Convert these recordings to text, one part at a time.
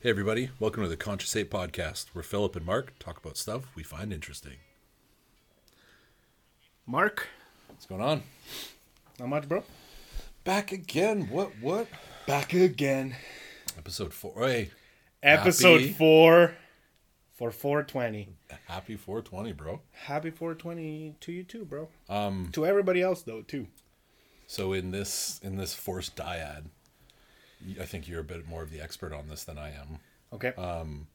Hey, everybody. Welcome to the Conscious Ape Podcast, where Philip and Mark talk about stuff we find interesting. Mark, What's going on? not much, bro. Back again. What? What? Back again. Episode four. Hey, Episode Happy- four for 420. happy 420, bro. Happy 420 to you too, bro. Um, to everybody else though too. So in this in this forced dyad, I think you're a bit more of the expert on this than I am. Okay. Um,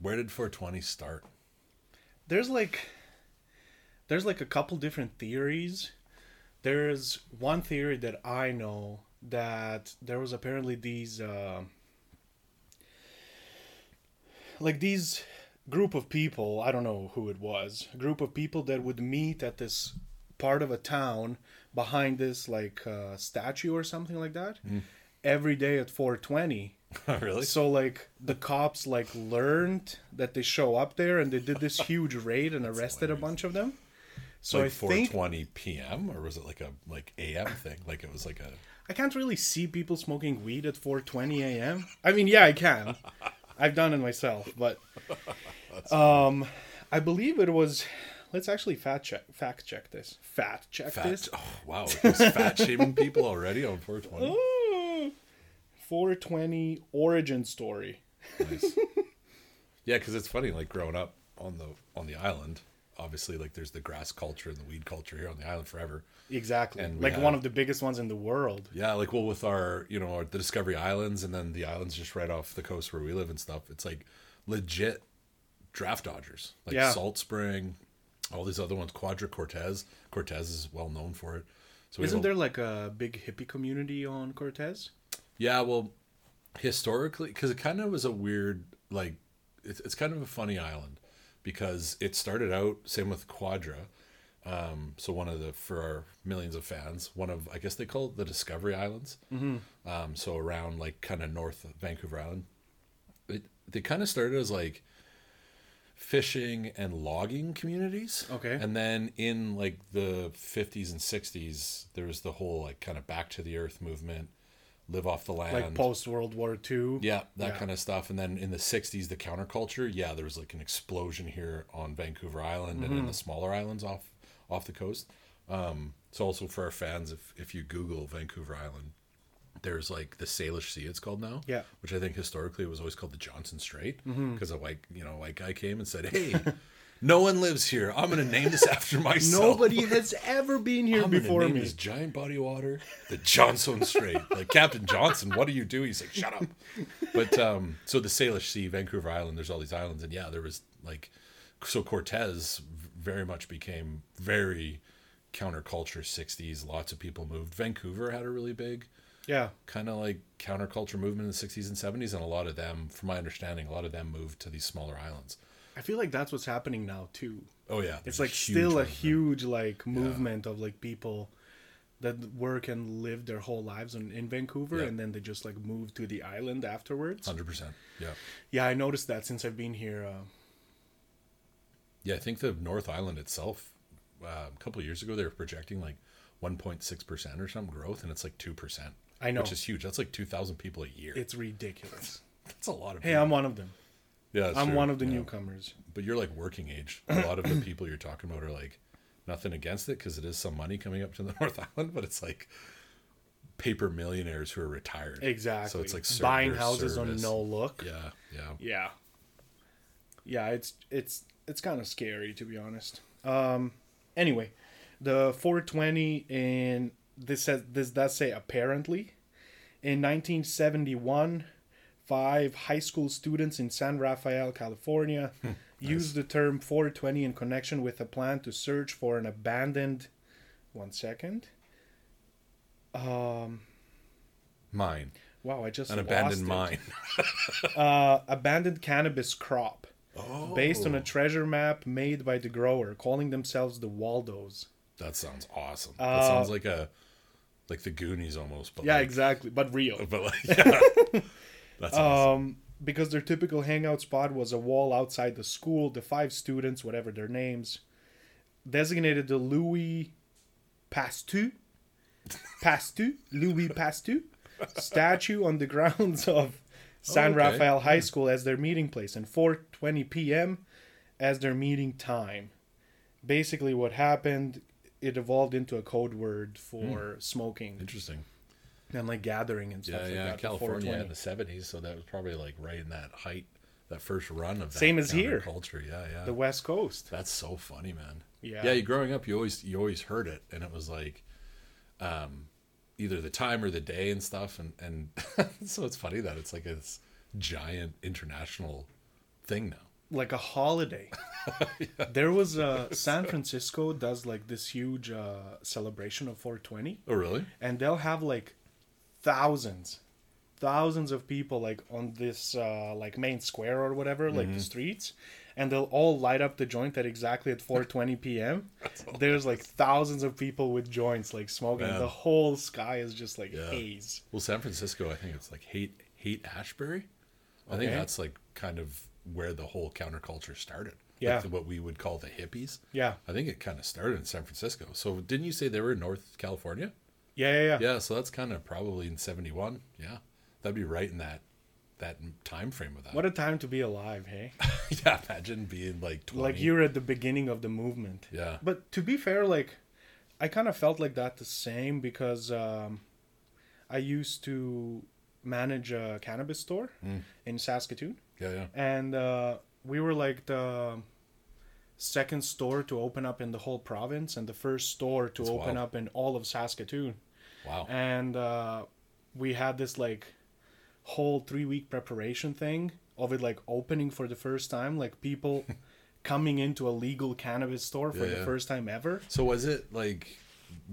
Where did 420 start? there's like, there's like a couple different theories. There's one theory that I know that there was apparently these, uh, like these group of people. I don't know who it was. A group of people that would meet at this part of a town behind this like uh, statue or something like that every day at 420 really? so like the cops like learned that they show up there and they did this huge raid and arrested a bunch of them. So like I think 420 p.m. or was it like a like a.m. thing? Like it was like a I can't really see people smoking weed at 4:20 a.m. I mean, yeah, I can. I've done it myself, but um I believe it was let's actually fact check fact check this. Fact check fat. this. Oh wow, fat shaming people already on 420. Ooh. 420 origin story. Nice. yeah, because it's funny, like growing up on the on the island. Obviously, like there's the grass culture and the weed culture here on the island forever. Exactly. And like had- one of the biggest ones in the world. Yeah, like well, with our you know our, the Discovery Islands and then the islands just right off the coast where we live and stuff. It's like legit draft dodgers, like Yeah. Salt Spring, all these other ones. Quadra Cortez. Cortez is well known for it. So Isn't a- there like a big hippie community on Cortez? Yeah, well, historically, because it kind of was a weird, like, it's, it's kind of a funny island because it started out, same with Quadra. Um, so one of the, for our millions of fans, one of, I guess they call it the Discovery Islands. Mm-hmm. Um, so around like kind of north of Vancouver Island. It, they kind of started as like fishing and logging communities. Okay. And then in like the 50s and 60s, there was the whole like kind of back to the earth movement, live off the land. Like post World War II? Yeah, that Yeah. kind of stuff. And then in the 60s, the counterculture, yeah, there was like an explosion here on Vancouver Island and in Mm-hmm. the smaller islands off off the coast. Um, so also for our fans, if, if you Google Vancouver Island, there's like the Salish Sea, it's called now. Yeah. Which I think historically was always called the Johnson Strait because a white, you know, white guy came and said, hey, no one lives here. I'm going to name this after myself. Nobody has ever been here I'm before name me. this giant body of water the Johnson Strait. like Captain Johnson, what do you do? He's like, shut up. But um, so the Salish Sea, Vancouver Island, there's all these islands, and yeah, there was like, so Cortez very much became very counterculture. '60s, lots of people moved. Vancouver had a really big Yeah. kind of like counterculture movement in the '60s and '70s, and a lot of them, from my understanding, a lot of them moved to these smaller islands. I feel like that's what's happening now too. Oh yeah, It's like still a movement. huge like movement of like people that work and live their whole lives in, in Vancouver Yeah. and then they just like move to the island afterwards. hundred percent. Yeah. Yeah, I noticed that since I've been here. Uh, Yeah, I think the North Island itself, uh, a couple of years ago, they were projecting like 1.6% or something growth, and it's like 2%. I know. Which is huge. That's like 2,000 people a year. it's ridiculous. That's a lot of hey, people. I'm one of them. Yeah, I'm true. one of the Yeah. newcomers. But you're like working age. A lot of the people you're talking about are like nothing against it because it is some money coming up to the North Island, but it's like paper millionaires who are retired. Exactly. So it's like buying houses service. on no look. Yeah, yeah. Yeah. Yeah, it's it's it's kind of scary to be honest. Um anyway, the 420 and this says this does say apparently in 1971 five high school students in San Rafael, California used the term 420 in connection with a plan to search for an abandoned one second. Um Mine. wow, I just An abandoned mine. uh, abandoned cannabis crop Oh. based on a treasure map made by the grower calling themselves the Waldos. That sounds awesome. Uh, that sounds like a like the Goonies almost. But Yeah, like, exactly, but real. But like, yeah. That's awesome. Um, because their typical hangout spot was a wall outside the school. The five students, whatever their names, designated the Louis Pasteur, Pasteur, Louis Pasteur statue on the grounds of San okay. Rafael High School as their meeting place, and 4:20 p.m. as their meeting time. Basically, what happened, it evolved into a code word for smoking Interesting. And like gathering and stuff Yeah, like yeah. that. California in the seventies, so that was probably like right in that height, that first run of that Same as here. Culture, yeah, yeah. the West Coast. That's so funny, man. Yeah. Yeah, you growing up, you always you always heard it, and it was like, um, either the time or the day and stuff, and and so it's funny that it's like this giant international thing now. like a holiday. There was a San Francisco does like this huge uh, celebration of 420, Oh, really? and they'll have like thousands, thousands of people like on this uh, like main square or whatever, like the streets, and they'll all light up the joint at exactly at 4:20 p.m. There's like thousands of people with joints like smoking. Man. The whole sky is just like Yeah. haze. Well, San Francisco, I think it's like Haight hate Ashbury. I think that's like kind of where the whole counterculture started. Yeah. like the, what we would call the hippies. Yeah, I think it kind of started in San Francisco. So didn't you say they were in North California? Yeah, yeah, yeah. Yeah, so that's kind of probably in '71. Yeah, that'd be right in that that time frame of that. What a time to be alive, hey! yeah, imagine being like 20. like you're at the beginning of the movement. Yeah. But to be fair, like I kind of felt like that the same because um, I used to manage a cannabis store Mm. in Saskatoon, Yeah, yeah. and uh, we were like the second store to open up in the whole province and the first store to That's open wild. up in all of Saskatoon. Wow. And uh, we had this like whole three week preparation thing of it like opening for the first time, like people coming into a legal cannabis store for Yeah, the yeah. first time ever. So was it like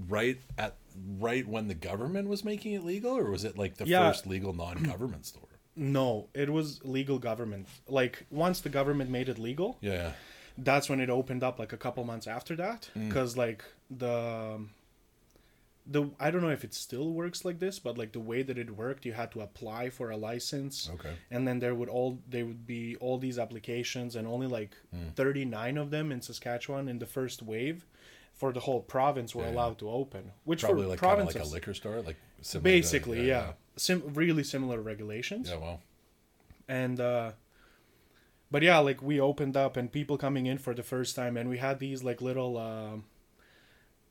right at right when the government was making it legal, or was it like the Yeah. first legal non-government store? No, it was legal government. Like once the government made it legal, Yeah. that's when it opened up like a couple months after that Mm. because like the the I don't know if it still works like this, but like the way that it worked, you had to apply for a license. Okay. and then there would all there would be all these applications and only like Hmm. 39 of them in Saskatchewan in the first wave for the whole province were Yeah, yeah. allowed to open which Probably for like provinces like a liquor store, like similar to- basically yeah, Sim- really similar regulations Yeah. Well. and uh but yeah like we opened up and people coming in for the first time and we had these like little um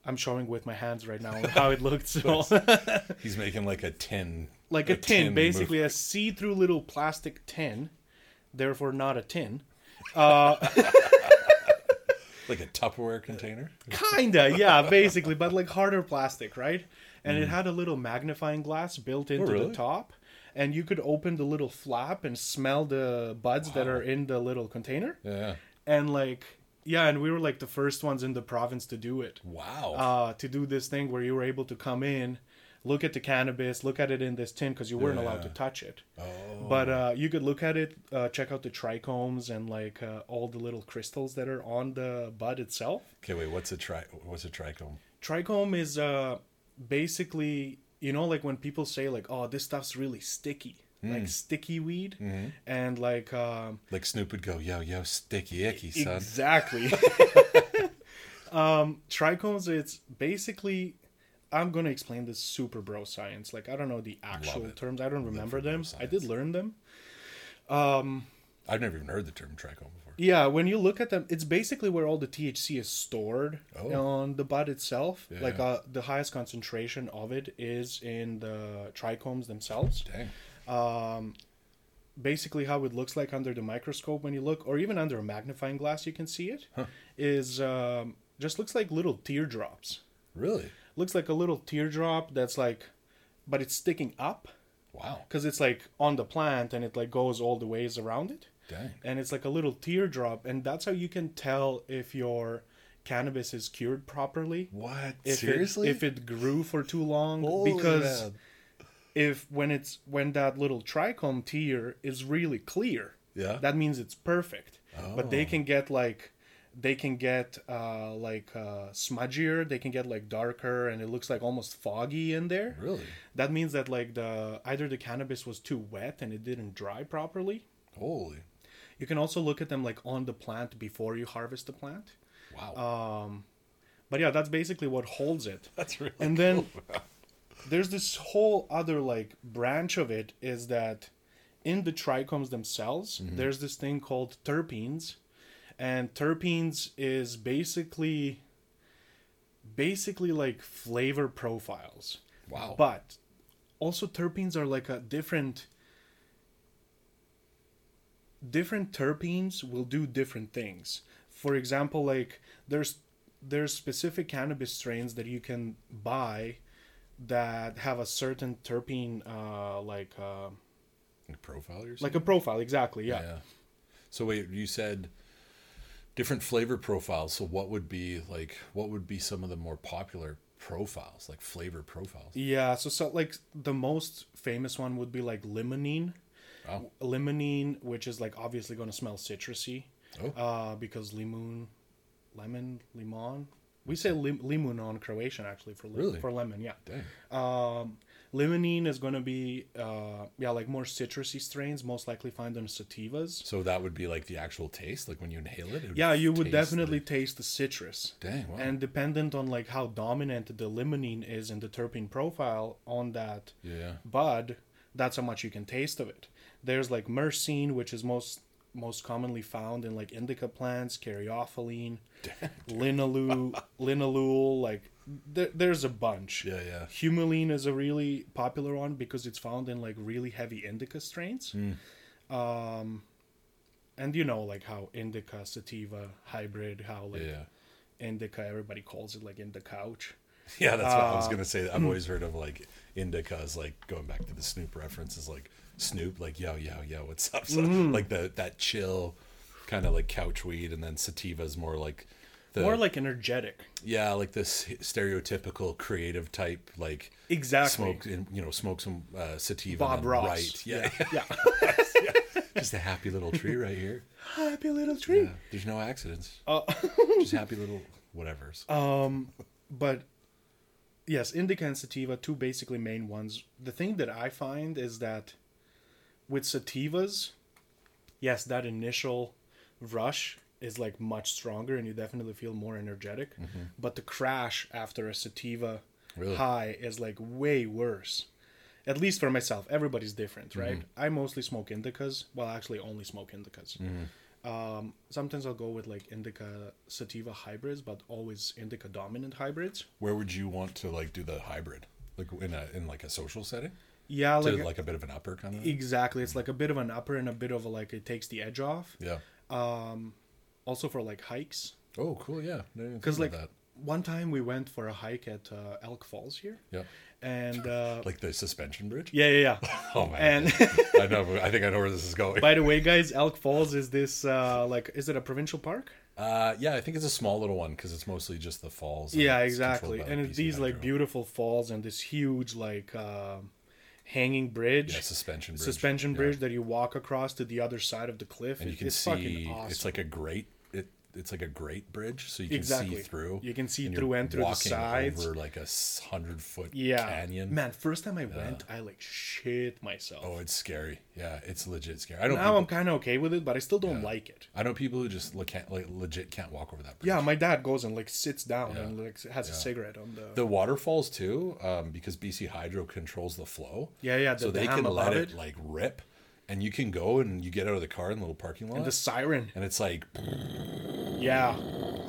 i'm showing with my hands right now how it looked so He's making like a tin. like a, tin, move- basically a see-through little plastic tin therefore not a tin uh like a Tupperware container. kinda yeah basically but like harder plastic right and it had a little magnifying glass built into Mm. Oh, really? the top and you could open the little flap and smell the buds that are in the little container Yeah. and like yeah and we were like the first ones in the province to do it Wow. uh to do this thing where you were able to come in look at the cannabis look at it in this tin because you weren't allowed to touch it oh. but uh, you could look at it, uh, check out the trichomes and like uh, all the little crystals that are on the bud itself. okay. Wait. What's a tri? What's a trichome? Trichome is uh, basically, you know, like when people say like, "Oh, this stuff's really sticky," like sticky weed, and like um, Like Snoop would go, "Yo, yo, sticky icky, son." exactly. um, trichomes, it's basically. I'm gonna explain this super bro science. Like I don't know the actual terms. I don't remember them. I did learn them. Um, I've never even heard the term trichome before. Yeah, when you look at them, it's basically where all the THC is stored Oh. on the bud itself. Yeah, like. Uh, the highest concentration of it is in the trichomes themselves. Dang. Basically, how it looks like under the microscope when you look, or even under a magnifying glass, you can see it. Is um, just looks like little teardrops. Really? Looks like a little teardrop that's like, but it's sticking up Wow. because it's like on the plant and it like goes all the ways around it. Dang. and it's like a little teardrop and that's how you can tell if your cannabis is cured properly What? if Seriously? it, if it grew for too long Holy because man. If when it's when that little trichome tear is really clear Yeah. that means it's perfect but they Oh. can get like they can get uh like uh smudgier they can get like darker and it looks like almost foggy in there Really? that means that like the either the cannabis was too wet and it didn't dry properly Holy. you can also look at them like on the plant before you harvest the plant. Wow. Um but yeah, that's basically what holds it. That's really And then there's this whole other like branch of it is that in the trichomes themselves, mm-hmm. there's this thing called terpenes, and terpenes is basically basically like flavor profiles. Wow. But also terpenes are like a different different terpenes will do different things. For example, like there's there's specific cannabis strains that you can buy that have a certain terpene uh like uh Like profile or something? like a profile exactly yeah. yeah. So wait, you said different flavor profiles. So what would be like? What would be some of the more popular profiles, like flavor profiles? Yeah, so so like the most famous one would be like limonene. Oh. Limonene, which is like obviously going to smell citrusy, Oh. uh, because limon, lemon, limon. We say lim- limun on Croatian actually for lim- Really? for lemon. Yeah. Dang. Um, limonene is going to be uh, yeah like more citrusy strains, most likely found in sativas. So that would be like the actual taste, like when you inhale it. it would Yeah, you would definitely like- taste the citrus. dang. Wow. And dependent on like how dominant the limonene is in the terpene profile on that yeah. bud, that's how much you can taste of it. There's like myrcene, which is most most commonly found in like indica plants, caryophyllene, linalool, linalool. Like there, there's a bunch. Yeah. Yeah. Humulene is a really popular one because it's found in like really heavy indica strains. Um, and you know like how indica sativa hybrid, how like Yeah. indica everybody calls it like in the couch. Yeah, that's what I Uh, was gonna say. I've always heard of like indica as like going back to the Snoop references, like Snoop, like yo yo yo, what's up? So, Mm-hmm. Like the that chill kind of like couch weed, and then sativa is more like the More like energetic. yeah, like this stereotypical creative type, like Exactly. smoke and you know smoke some uh, sativa. Bob Ross. right? Yeah, Yeah. just a happy little tree right here. Happy little tree. Yeah, there's no accidents. Uh, just happy little whatever's. um, but yes, indica and sativa, two basically main ones. The thing that I find is that with sativas, yes, that initial rush is like much stronger, and you definitely feel more energetic. Mm-hmm. But the crash after a sativa Really? high is like way worse. At least for myself, everybody's different, mm-hmm. right? I mostly smoke indicas. Well, actually, only smoke indicas. Mm-hmm. Um, sometimes I'll go with like indica sativa hybrids, but always indica dominant hybrids. Where would you want to like do the hybrid? Like in a in like a social setting? Yeah, To like, like a bit of an upper kind of. exactly. It's like a bit of an upper and a bit of a like it takes the edge off. Yeah. Um, also for like hikes, Oh, cool. Yeah. because like that. one time we went for a hike at uh, Elk Falls here, Yeah. and uh, Like the suspension bridge. yeah, yeah, yeah. Oh man. and I know. I think I know where this is going. by the way, guys, Elk Falls is this uh, like is it a provincial park? Uh, yeah, I think it's a small little one because it's mostly just the falls. yeah exactly and it's these like beautiful falls and this huge like um hanging bridge yeah, suspension bridge. suspension Yeah. that you walk across to the other side of the cliff and you can it's see fucking awesome. it's like a great. It it's like a great bridge, so you can Exactly. see through. You can see and through and through the sides. over like a hundred foot yeah canyon. man first time i went i like shit myself Oh, it's scary. Yeah, it's legit scary. I don't know. now people, i'm kind of okay with it but i still don't like it I know people who just can't like legit can't walk over that bridge. yeah my dad goes and like sits down Yeah. and like has a cigarette on the, The waterfalls too, um, because BC Hydro controls the flow. yeah yeah the so they can let above it, like rip, and you can go and you get out of the car in the little parking lot, and the siren and it's like yeah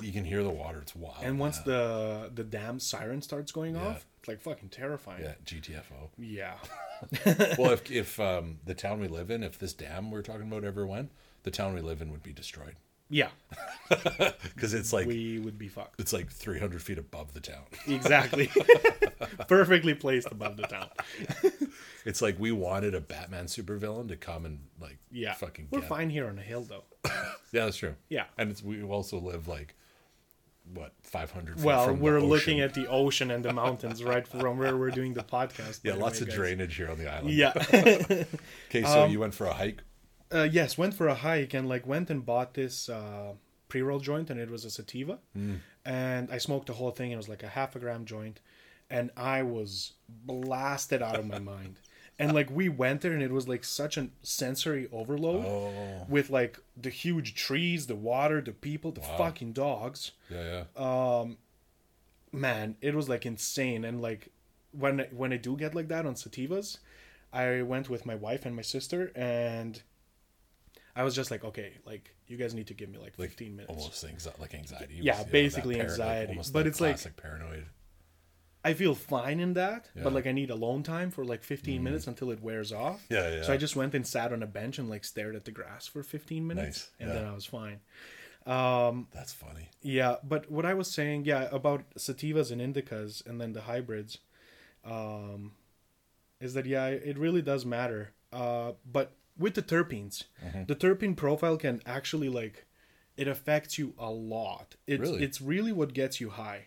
you can hear the water. It's wild. and once yeah. the the dam siren starts going Yeah. off it's like fucking terrifying yeah GTFO. yeah well, if if um, the town we live in, if this dam we're talking about ever went, the town we live in would be destroyed yeah because it's like we would be fucked it's like 300 feet above the town. Exactly. Perfectly placed above the town. It's like we wanted a Batman supervillain to come and like Yeah. fucking We're get fine here on a hill though. Yeah, that's true. Yeah. and it's, we also live like what 500 feet Well, we're looking at the ocean and the mountains right from where we're doing the podcast. yeah lots way, of guys. drainage here on the island Yeah. okay so Um, you went for a hike uh, yes, went for a hike and like went and bought this uh, pre-roll joint and it was a sativa. Mm. And I smoked the whole thing. It was like a half a gram joint and I was blasted out of my mind. And like we went there and it was like such a sensory overload. oh with like the huge trees, the water, the people, the Wow. fucking dogs. yeah yeah Um, Man, it was like insane. And like when when I do get like that on sativas, I went with my wife and my sister, and I was just like, okay, like you guys need to give me like Like 15 minutes. almost anxi- like anxiety. Yeah, that basically para- anxiety. almost But it's like- paranoid. I feel fine in that, Yeah. but like I need alone time for like 15 minutes until it wears off. Yeah, yeah. So I just went and sat on a bench and like stared at the grass for 15 minutes, Nice, and yeah. then I was fine. Um, That's funny. yeah, but what I was saying, yeah, about sativas and indicas and then the hybrids, um, is that yeah, it really does matter. Uh, but with the terpenes, Mm-hmm. the terpene profile can actually like it affects you a lot. It's Really? it's really what gets you high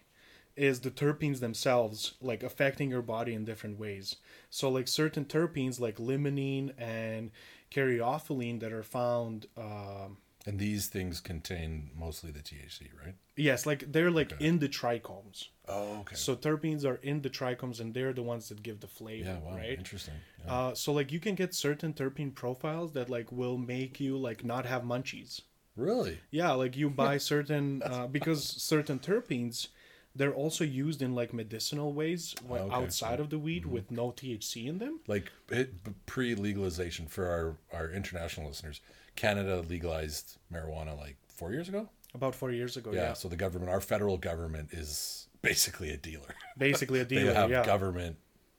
is the terpenes themselves like affecting your body in different ways. So like certain terpenes like limonene and caryophyllene that are found um And these things contain mostly the THC, right? yes, like they're like in the trichomes. Oh, okay. So terpenes are in the trichomes and they're the ones that give the flavor, yeah, wow, right? interesting. Yeah. Uh, so like you can get certain terpene profiles that like will make you like not have munchies. really? Yeah, like you buy certain uh, because certain terpenes they're also used in like medicinal ways Oh, okay. Mm-hmm. outside of the weed with no THC in them. Like it, pre legalization for our, our international listeners, Canada legalized marijuana like four years ago. About four years ago, yeah. Yeah. So the government, our federal government, is basically a dealer. Basically a they dealer, have yeah. government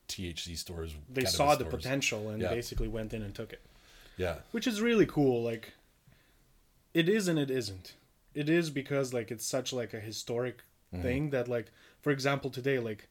THC stores. they saw the stores. potential and Yeah. basically went in and took it. Yeah. which is really cool like it is and it isn't it is because like it's such like a historic Mm-hmm. thing that like for example today like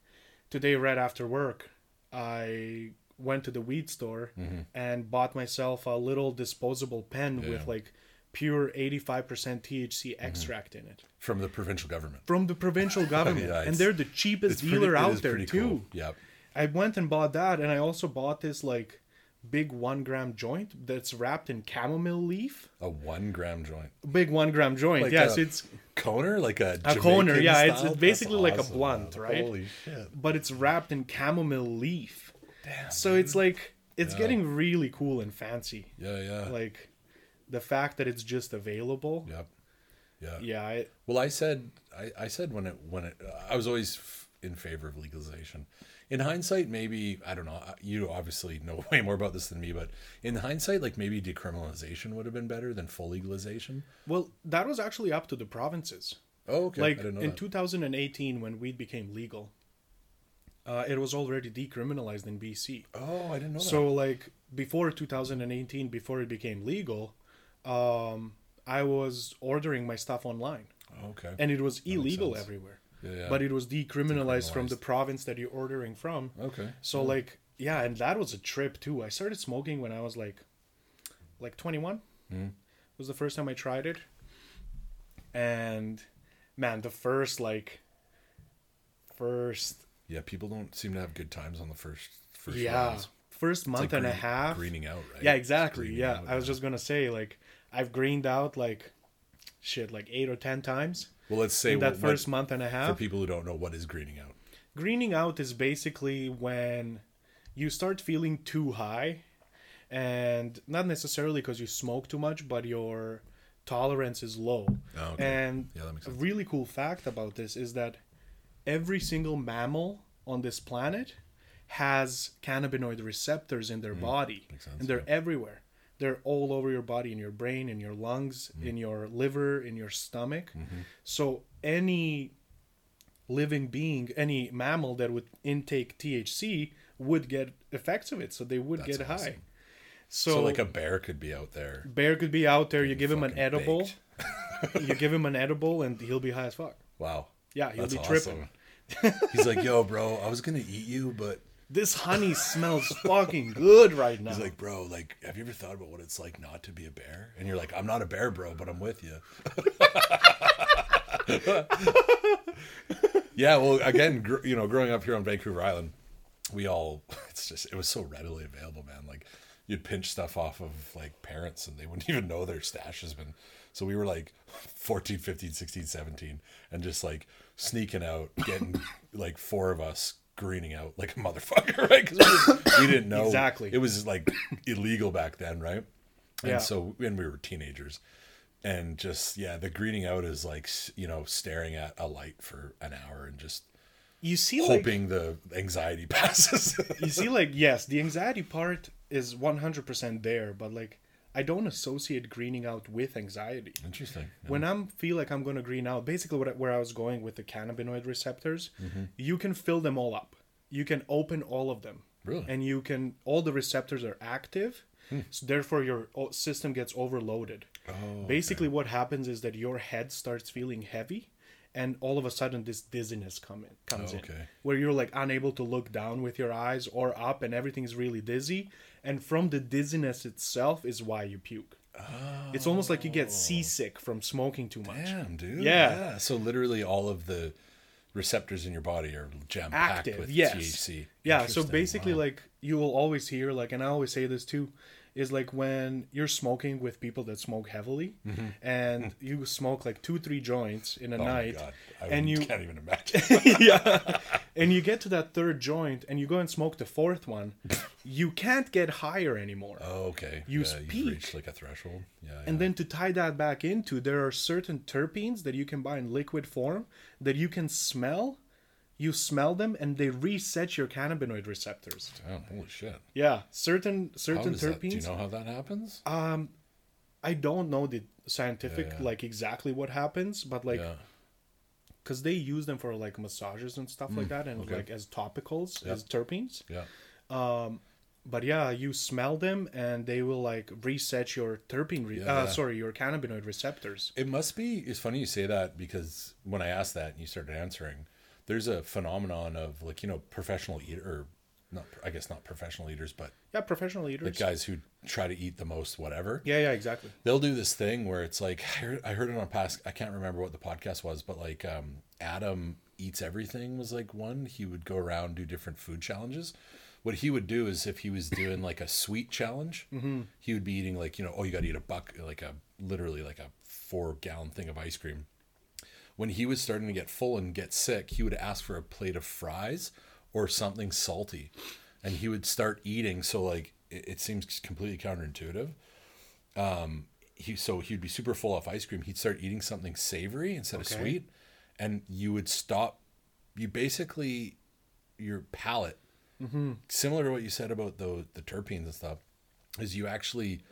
today right after work i went to the weed store and bought myself a little disposable pen with Mm-hmm. Yeah. Mm-hmm. like pure 85% thc extract in it From the provincial government. from the provincial government Yeah, and they're the cheapest It's pretty- dealer out there too cool. Yep. I went and bought that, and I also bought this like big one gram joint that's wrapped in chamomile leaf. A one gram joint. Big one gram joint. Like yes, a it's Coner? Like a A coner, yeah, it's- style? it's basically That's like a blunt, man. right? Holy shit. but it's wrapped in chamomile leaf. Damn. So it's like it's Yeah. getting really cool and fancy. Yeah, yeah. Like the fact that it's just available. yep. Yeah. Yeah, I, Well, I said, I, I said when it, when it, I was always f- in favor of legalization. In hindsight, maybe, I don't know, you obviously know way more about this than me, but in hindsight, like maybe decriminalization would have been better than full legalization. well, that was actually up to the provinces. Oh, okay. like I didn't know in that. 2018 when weed became legal, uh, it was already decriminalized in BC. oh, I didn't know So like before 2018, before it became legal, um, I was ordering my stuff online. Okay. and it was makes illegal everywhere. yeah, yeah. But it was decriminalized from the province that you're ordering from. okay. So like yeah, and that was a trip too. I started smoking when I was like like 21. Mhm. Was the first time I tried it. And man, the first like first Yeah, people don't seem to have good times on the first, first yeah, rounds. first month like and a half. Greening out, right? Yeah, exactly. greening Yeah, I was just gonna say like I've greened out like shit like eight or ten times Well, let's say in that what- first month and a half for people who don't know what is greening out. Greening out is basically when you start feeling too high, and not necessarily because you smoke too much, but your tolerance is low. Oh, okay. And Yeah, that makes a really cool fact about this is that every single mammal on this planet has cannabinoid receptors in their body, Mm, makes sense, and they're yeah. everywhere. They're all over your body, in your brain, in your lungs, Mm. in your liver, in your stomach. Mm-hmm. So any living being, any mammal that would intake THC would get effects of it, so they would That's get high. So, So, like a bear could be out there. bear could be out there. You give him an edible. you give him an edible, and he'll be high as fuck. Wow. Yeah, he'll That's be awesome. tripping. He's like, yo, bro, I was gonna eat you, but This honey smells fucking good right now. he's like, bro, like, have you ever thought about what it's like not to be a bear? And you're like, I'm not a bear, bro, but I'm with you. yeah, well, again, gr- you know, growing up here on Vancouver Island, we all, it's just, it was so readily available, man. Like, you'd pinch stuff off of like parents and they wouldn't even know their stash has been. So we were like 14, 15, 16, 17, and just like sneaking out, getting like four of us greening out like a motherfucker, right? Because we, didn't- we didn't know Exactly. It was like illegal back then, right? And Yeah. so when we were teenagers, and just yeah, the greening out is like you know staring at a light for an hour and just you see like hoping the anxiety passes. you see like yes the anxiety part is 100% there but like i don't associate greening out with anxiety Interesting. when i'm feel like i'm going to green out basically what, where i was going with the cannabinoid receptors Mm-hmm. you can fill them all up you can open all of them Really? and you can all the receptors are active so therefore your system gets overloaded Hmm. Oh, basically what happens is that your head starts feeling heavy and all of a sudden this dizziness come in, comes Oh, in okay. where you're like unable to look down with your eyes or up and everything's really dizzy and from the dizziness itself is why you puke it's almost like you get oh. seasick from smoking too much Damn, dude. Yeah. So literally all of the receptors in your body are jam packed with yes THC. yeah so basically Wow. like you will always hear like and i always say this too is like when you're smoking with people that smoke heavily and you smoke like two three joints in a Mm-hmm. Oh night and you can't even imagine. yeah and you get to that third joint and you go and smoke the fourth one you can't get higher anymore oh, okay. You yeah, reached like a threshold. Yeah. And then to tie that back into, there are certain terpenes that you can buy in liquid form that you can smell. You smell them, and they reset your cannabinoid receptors. Damn, holy shit. Yeah, certain certain terpenes. that, do you know how that happens? Um, I don't know the scientific Yeah, yeah. like exactly what happens, but like yeah. because they use them for like massages and stuff like that, and Mm, okay. like as topicals Yeah. as terpenes. Yeah. Um, But yeah, you smell them, and they will like reset your terpene. Re- Yeah, uh, sorry, your cannabinoid receptors. It must be. It's funny you say that because when I asked that and you started answering, there's a phenomenon of like you know professional eater or not. I guess not professional eaters, but Yeah, professional eaters. like guys who try to eat the most whatever. yeah, yeah, exactly. They'll do this thing where it's like I heard, I heard it on past. I can't remember what the podcast was, but like um, Adam eats everything was like one. He would go around do different food challenges. What he would do is if he was doing like a sweet challenge, he would be eating like you know oh you got to eat a buck like a literally like a four gallon thing of ice cream. When he was starting to get full and get sick, he would ask for a plate of fries or something salty, and he would start eating. So like it, it seems completely counterintuitive Um, he so he'd be super full off ice cream. He'd start eating something savory instead of sweet, and you would stop. You basically your palate, similar to what you said about the the terpenes and stuff, is you actually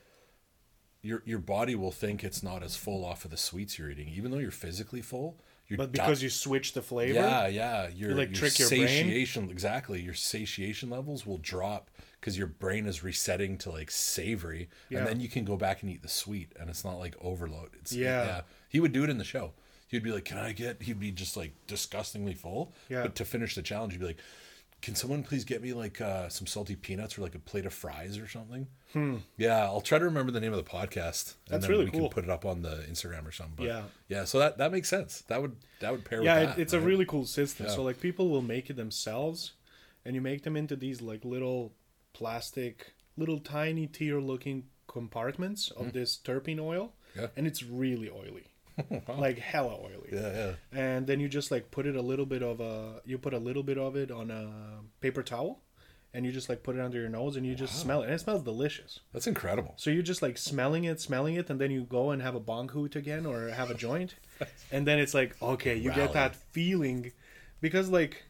your your body will think it's not as full off of the sweets you're eating, even though you're physically full. You're But di- because you switch the flavor, yeah, yeah, your, like, your trick your brain? satiation exactly. Your satiation levels will drop because your brain is resetting to like savory, Yeah. and then you can go back and eat the sweet, and it's not like overload. It's Yeah. He would do it in the show. He'd be like, "Can I get?" He'd be just like disgustingly full. Yeah. But to finish the challenge, he'd be like, "Can someone please get me like uh, some salty peanuts or like a plate of fries or something?" Hmm. Yeah, I'll try to remember the name of the podcast. And That's then really we cool. can put it up on the Instagram or something. But Yeah. yeah. So that that makes sense. That would that would pair yeah, with that. it's a really cool system. Yeah. So like people will make it themselves, and you make them into these like little plastic, little tiny tear looking compartments of this terpene oil. Yeah. and it's really oily, like hella oily. Yeah, yeah. And then you just like put it a little bit of a you put a little bit of it on a paper towel, and you just like put it under your nose and you just smell it, and it smells delicious. That's incredible. So you're just like smelling it, smelling it, and then you go and have a bong hoot again or have a joint, and then it's like okay, you Rally. get that feeling, because like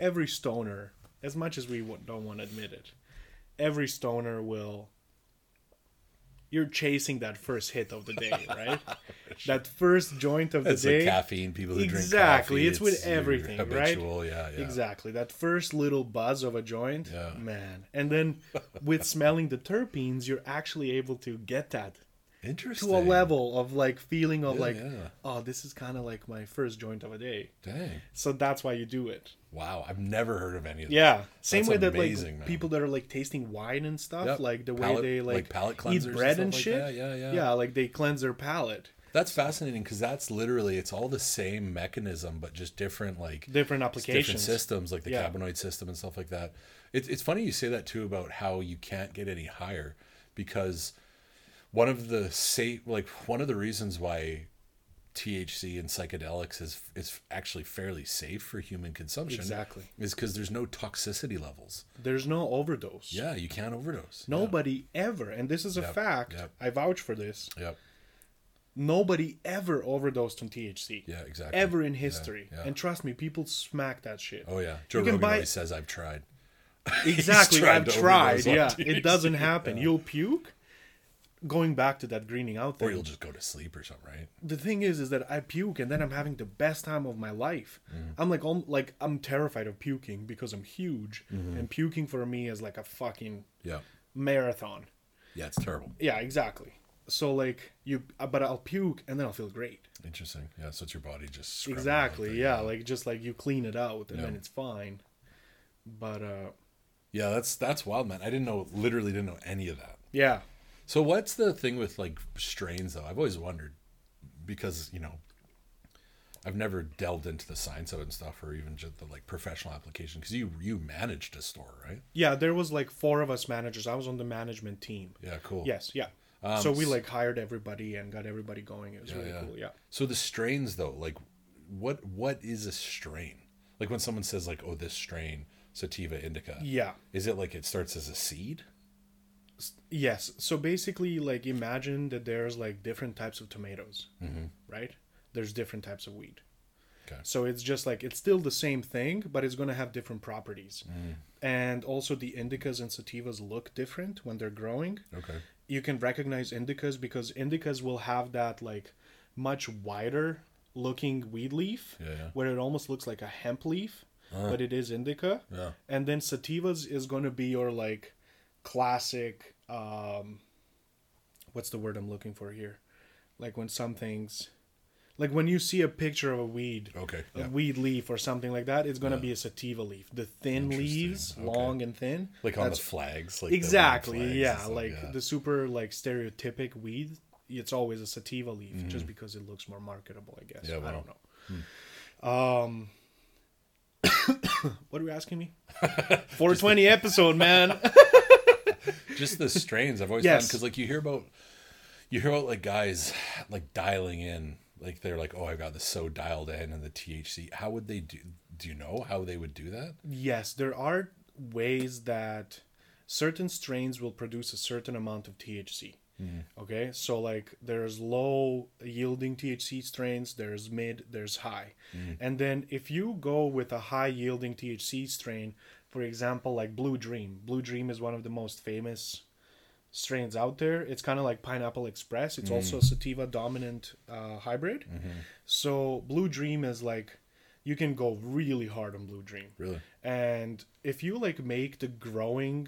every stoner, as much as we don't want to admit it, every stoner will. You're chasing that first hit of the day, right? that first joint of the day. It's day. like caffeine. People who Exactly, drink coffee. it's with you're everything, right? habitual, Yeah, yeah. Exactly. That first little buzz of a joint, Yeah. man. And then with smelling the terpenes, you're actually able to get that Interesting. to a level of like feeling of Yeah, like, oh, this is kind of like my first joint of a day. Dang. So that's why you do it. Wow. I've never heard of any of that. Yeah. Same That's way that amazing, like man. people that are like tasting wine and stuff, Yep. like the way Palate- they like like, palate eat cleansers and bread and like shit. that. Yeah, yeah. Yeah, like they cleanse their palate. That's fascinating because that's literally it's all the same mechanism, but just different like Different applications, different systems, like the Yeah. cannabinoid system and stuff like that. It's it's funny you say that too about how you can't get any higher because one of the say like one of the reasons why THC and psychedelics is is actually fairly safe for human consumption. Exactly. Is because there's no toxicity levels. There's no overdose. Yeah, you can't overdose. Nobody ever, and this is a Yep, fact. yep. I vouch for this. Yep. Nobody ever overdosed on THC. Yeah, exactly. Ever in history. yeah. And trust me, people smack that shit. oh yeah, Joe you Rogan buy- always says I've tried. exactly. I've tried. Yeah. It doesn't happen. You'll puke. Going back to that greening out Or you'll just go to sleep or something, right? the thing is is that I puke and then I'm having the best time of my life. Mm. I'm like like I'm terrified of puking because I'm huge Mm-hmm. and puking for me is like a fucking Yeah. marathon. Yeah, it's terrible. Yeah, exactly. So like you uh, but I'll puke and then I'll feel great. Interesting. Yeah, so it's your body just Exactly. Yeah, like just like you clean it out and then it's fine. But uh Yeah, that's that's wild, man. I didn't know literally didn't know any of that. yeah. So what's the thing with like strains though? I've always wondered because, you know, I've never delved into the science of it and stuff or even just the like professional application because you you managed a store, right? Yeah, there was like four of us managers. I was on the management team. Yeah, cool. Yes, yeah. Um, so we like hired everybody and got everybody going. It was Yeah, really yeah. cool. Yeah. So the strains though, like what what is a strain? Like when someone says like, "Oh, this strain sativa indica." Yeah. Is it like it starts as a seed? Yes. So basically, like imagine that there's like different types of tomatoes, mm-hmm. right? There's different types of weed. Okay. So it's just like it's still the same thing, but it's going to have different properties. Mm. And also the indicas and sativas look different when they're growing. Okay. You can recognize indicas because indicas will have that like much wider looking weed leaf Yeah, yeah. where it almost looks like a hemp leaf, uh-huh. but it is indica. Yeah. And then sativas is going to be your like classic um what's the word I'm looking for here? Like when something's like when you see a picture of a weed, Okay. a Yeah. weed leaf or something like that, it's going to be a sativa leaf. The thin leaves, Okay. long and thin. Like on the flags, like exactly, flags yeah, like yeah. the super like stereotypic weed, it's always a sativa leaf Mm-hmm. just because it looks more marketable, I guess. Yeah, I don't know. Um What are you asking me? 420 episode, man. just the strains I've always Yes. found because like you hear about you hear about like guys like dialing in like they're like oh I've got this so dialed in and the THC how would they do do you know how they would do that yes, there are ways that certain strains will produce a certain amount of THC. Mm-hmm. Okay, so like there's low yielding THC strains, there's mid, there's high. Mm-hmm. And then if you go with a high yielding THC strain, for example, like Blue Dream, Blue Dream is one of the most famous strains out there. It's kind of like Pineapple Express, it's also a sativa dominant uh, hybrid. So Blue Dream is like you can go really hard on Blue Dream. really And if you like make the growing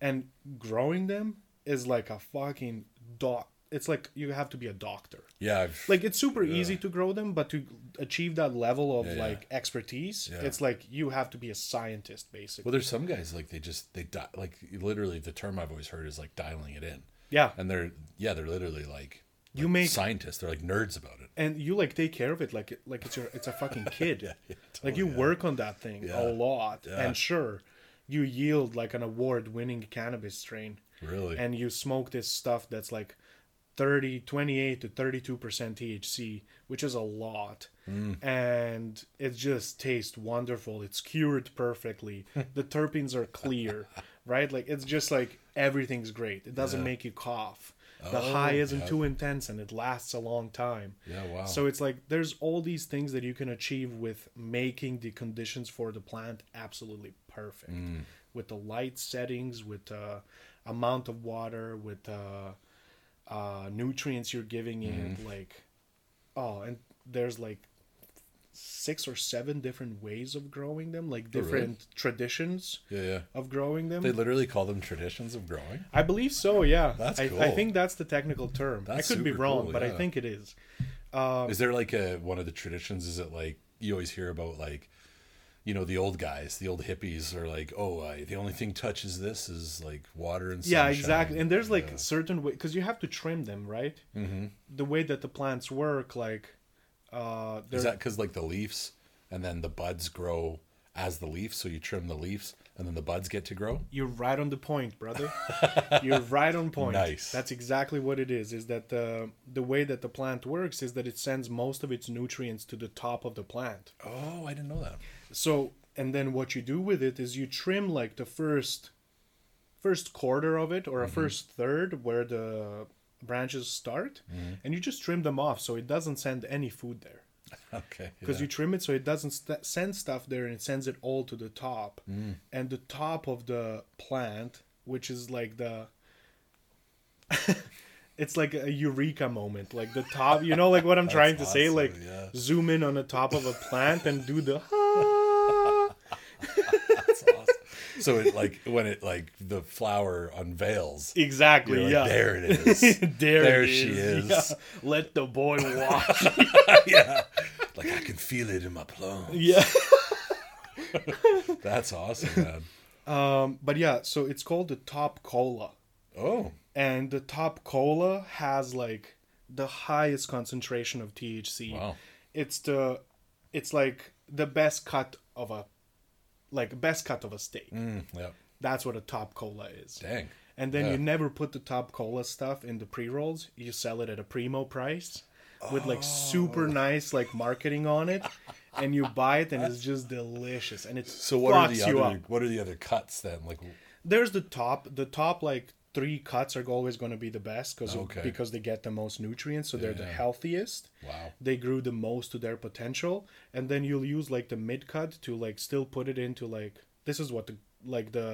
and growing them is like a fucking doc it's like you have to be a doctor. yeah I've Like it's super easy to grow them, but to achieve that level of Yeah, yeah. like expertise, Yeah. it's like you have to be a scientist basically. well there's some guys like they just they di- like literally the term I've always heard is like dialing it in yeah. and they're yeah they're literally like You make- scientists they're like nerds about it And you like take care of it like like it's your it's a fucking kid. yeah, yeah, like you yeah. work on that thing Yeah. a lot. Yeah. And sure, you yield like an award winning cannabis strain. really and you smoke this stuff that's like 30 28 to 32% THC which is a lot Mm. and it just tastes wonderful it's cured perfectly the terpenes are clear right like it's just like everything's great it doesn't Yeah. make you cough the Oh, high isn't yeah. too intense and it lasts a long time yeah wow so it's like there's all these things that you can achieve with making the conditions for the plant absolutely perfect. Mm. With the light settings, with the amount of water, with the uh, nutrients you're giving Mm-hmm. it, like oh, and there's like six or seven different ways of growing them, like Oh, really? different traditions yeah yeah of growing them. they literally call them traditions of growing I believe so. Yeah, That's I, I think that's the technical term. That's I could be wrong, cool, but I think it is. Is there like a one of the traditions? Is it like you always hear about like, you know, the old guys, the old hippies are like, oh, I, the only thing touches this is like water and sunshine. yeah exactly and there's like Yeah. certain way because you have to trim them right mm-hmm. the way that the plants work like uh is that because like the leaves and then the buds grow as the leaves, so you trim the leaves and then the buds get to grow. you're right on the point brother you're right on point Nice. that's exactly what it is is that the the way that the plant works is that it sends most of its nutrients to the top of the plant Oh, I didn't know that. So and then what you do with it is you trim like the first first quarter of it or a first third where the branches start, Mm-hmm. and you just trim them off so it doesn't send any food there. Okay. Because yeah. you trim it so it doesn't st- send stuff there and it sends it all to the top. Mm. And the top of the plant, which is like the. it's like a eureka moment. Like the top, you know, like what I'm trying to say? Like yeah. zoom in on the top of a plant and do the. That's awesome. So it like when it like the flower unveils. Exactly, You're yeah. there it is. there, There it she is. is. Yeah. Let the boy watch. yeah. Like I can feel it in my plums. yeah. That's awesome, man. Um, but yeah, so it's called the top cola. Oh. and the top cola has like the highest concentration of THC. Wow. It's the it's like the best cut of a like best cut of a steak. Mm, yeah. That's what a top cola is. Dang. And then Yeah. you never put the top cola stuff in the pre-rolls. You sell it at a primo price with like Oh. super nice like marketing on it. And you buy it and it's just delicious and it's So what are the other what are the other cuts then? Like There's the top. The top like three cuts are always going to be the best because Okay. because they get the most nutrients, so they're the healthiest. wow. They grew the most to their potential, and then you'll use like the mid cut to like still put it into like this is what the like the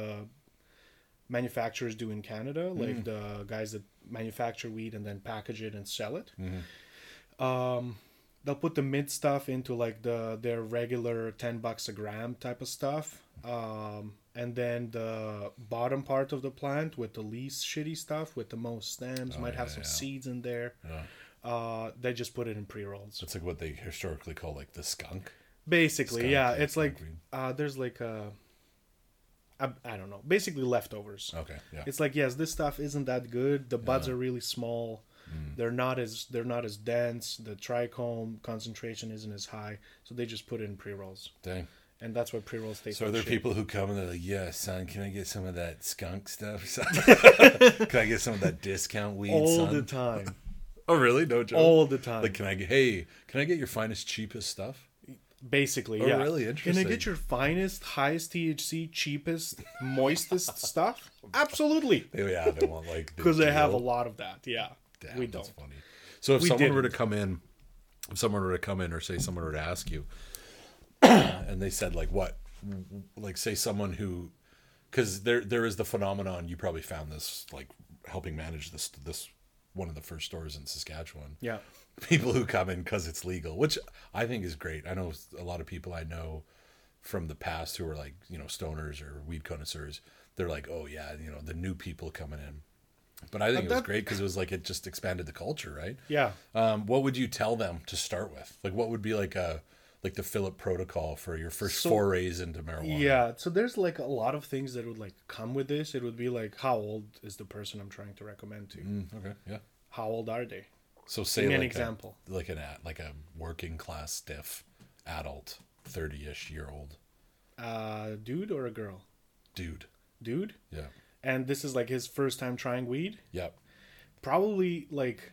manufacturers do in Canada, Mm. like the guys that manufacture weed and then package it and sell it. Mm-hmm. Um, they'll put the mid stuff into like the their regular 10 bucks a gram type of stuff um, and then the bottom part of the plant with the least shitty stuff with the most stems might have Oh, some yeah. seeds in there Yeah. uh, they just put it in pre-rolls It's like what they historically call like the skunk. basically Skunk, yeah yeah, it's like uh, there's like a I, I don't know basically leftovers Okay. Yeah. it's like yes this stuff isn't that good the buds Yeah. are really small Mm. they're not as they're not as dense the trichome concentration isn't as high so they just put it in pre-rolls Dang. And that's what pre-rolls taste So are there shit. people who come and they're like, "Yeah, son, can I get some of that skunk stuff? can I get some of that discount weed, all son?" the time Oh, really? No joke. all the time Like, can I get? Hey, can I get your finest, cheapest stuff? basically Oh, yeah really? Interesting. Can i get your finest highest THC, cheapest moistest stuff absolutely yeah, they want like the because they have a lot of that yeah Damn, we don't funny. So if We someone were to come in, if someone were to come in, or say someone were to ask you, and they said like what, like say someone who, because there there is the phenomenon. You probably found this like helping manage this this one of the first stores in Saskatchewan. yeah People who come in because it's legal, which I think is great. I know a lot of people I know from the past who are like you know stoners or weed connoisseurs. They're like, oh yeah, you know the new people coming in. But I think it was that- great because it was like it just expanded the culture, right? yeah Um, what would you tell them to start with? Like, what would be like a like the Philip protocol for your first So- forays into marijuana? Yeah, so there's like a lot of things that would like come with this. It would be like, how old is the person I'm trying to recommend to? Mm, okay. Yeah. How old are they? So say like an a- example. like an at like a working class stiff adult, thirty ish year old Uh, dude or a girl? dude. Dude. Yeah. And this is like his first time trying weed. Yep. Probably like,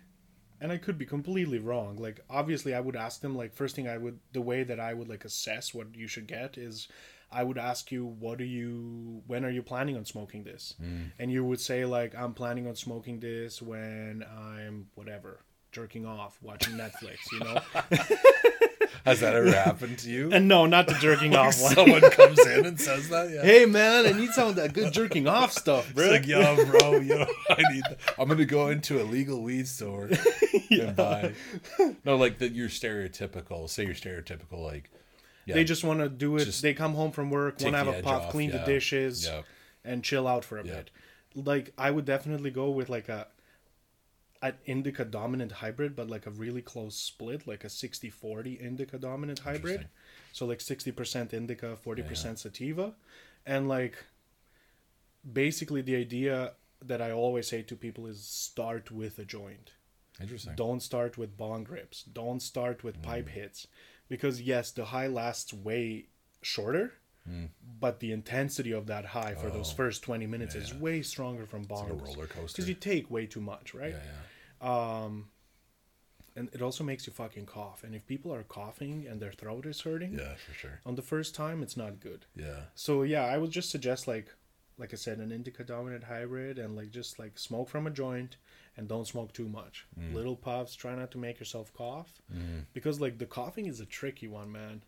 and I could be completely wrong. Like, obviously, I would ask them like first thing I would the way that I would like assess what you should get is. I would ask you, what are you, when are you planning on smoking this? Mm. And you would say, like, I'm planning on smoking this when I'm whatever, jerking off, watching Netflix, you know? Has that ever happened to you? And no, not the jerking off one. Someone comes in and says that. Yeah. Hey man, I need some of that good jerking off stuff, bro. It's like, yo, bro, yo, I need. I'm gonna go into a legal weed store and buy. No, like that. You're stereotypical. Say you're stereotypical. Like, yeah, They just want to do it. They come home from work, want to have a puff, off, clean the dishes, Yeah. and chill out for a Yeah. bit. Like I would definitely go with like a an indica dominant hybrid, but like a really close split, like a 60-40 indica dominant hybrid. So like sixty percent indica, forty percent sativa, and like basically the idea that I always say to people is start with a joint. Interesting. Don't start with bong grips. Don't start with pipe Mm. hits. Because yes, the high lasts way shorter, but the intensity of that high for those Mm. Oh. first 20 minutes is Yeah. way stronger from It's like a roller coaster. Because you take way too much, right? Yeah, yeah. Um, and it also makes you fucking cough. And if people are coughing and their throat is hurting Yeah, for sure. on the first time, it's not good. Yeah. So yeah, I would just suggest like, like I said, an indica dominant hybrid, and like just like smoke from a joint, and don't smoke too much. Mm. Little puffs. Try not to make yourself cough, because like the coughing is a tricky one, man.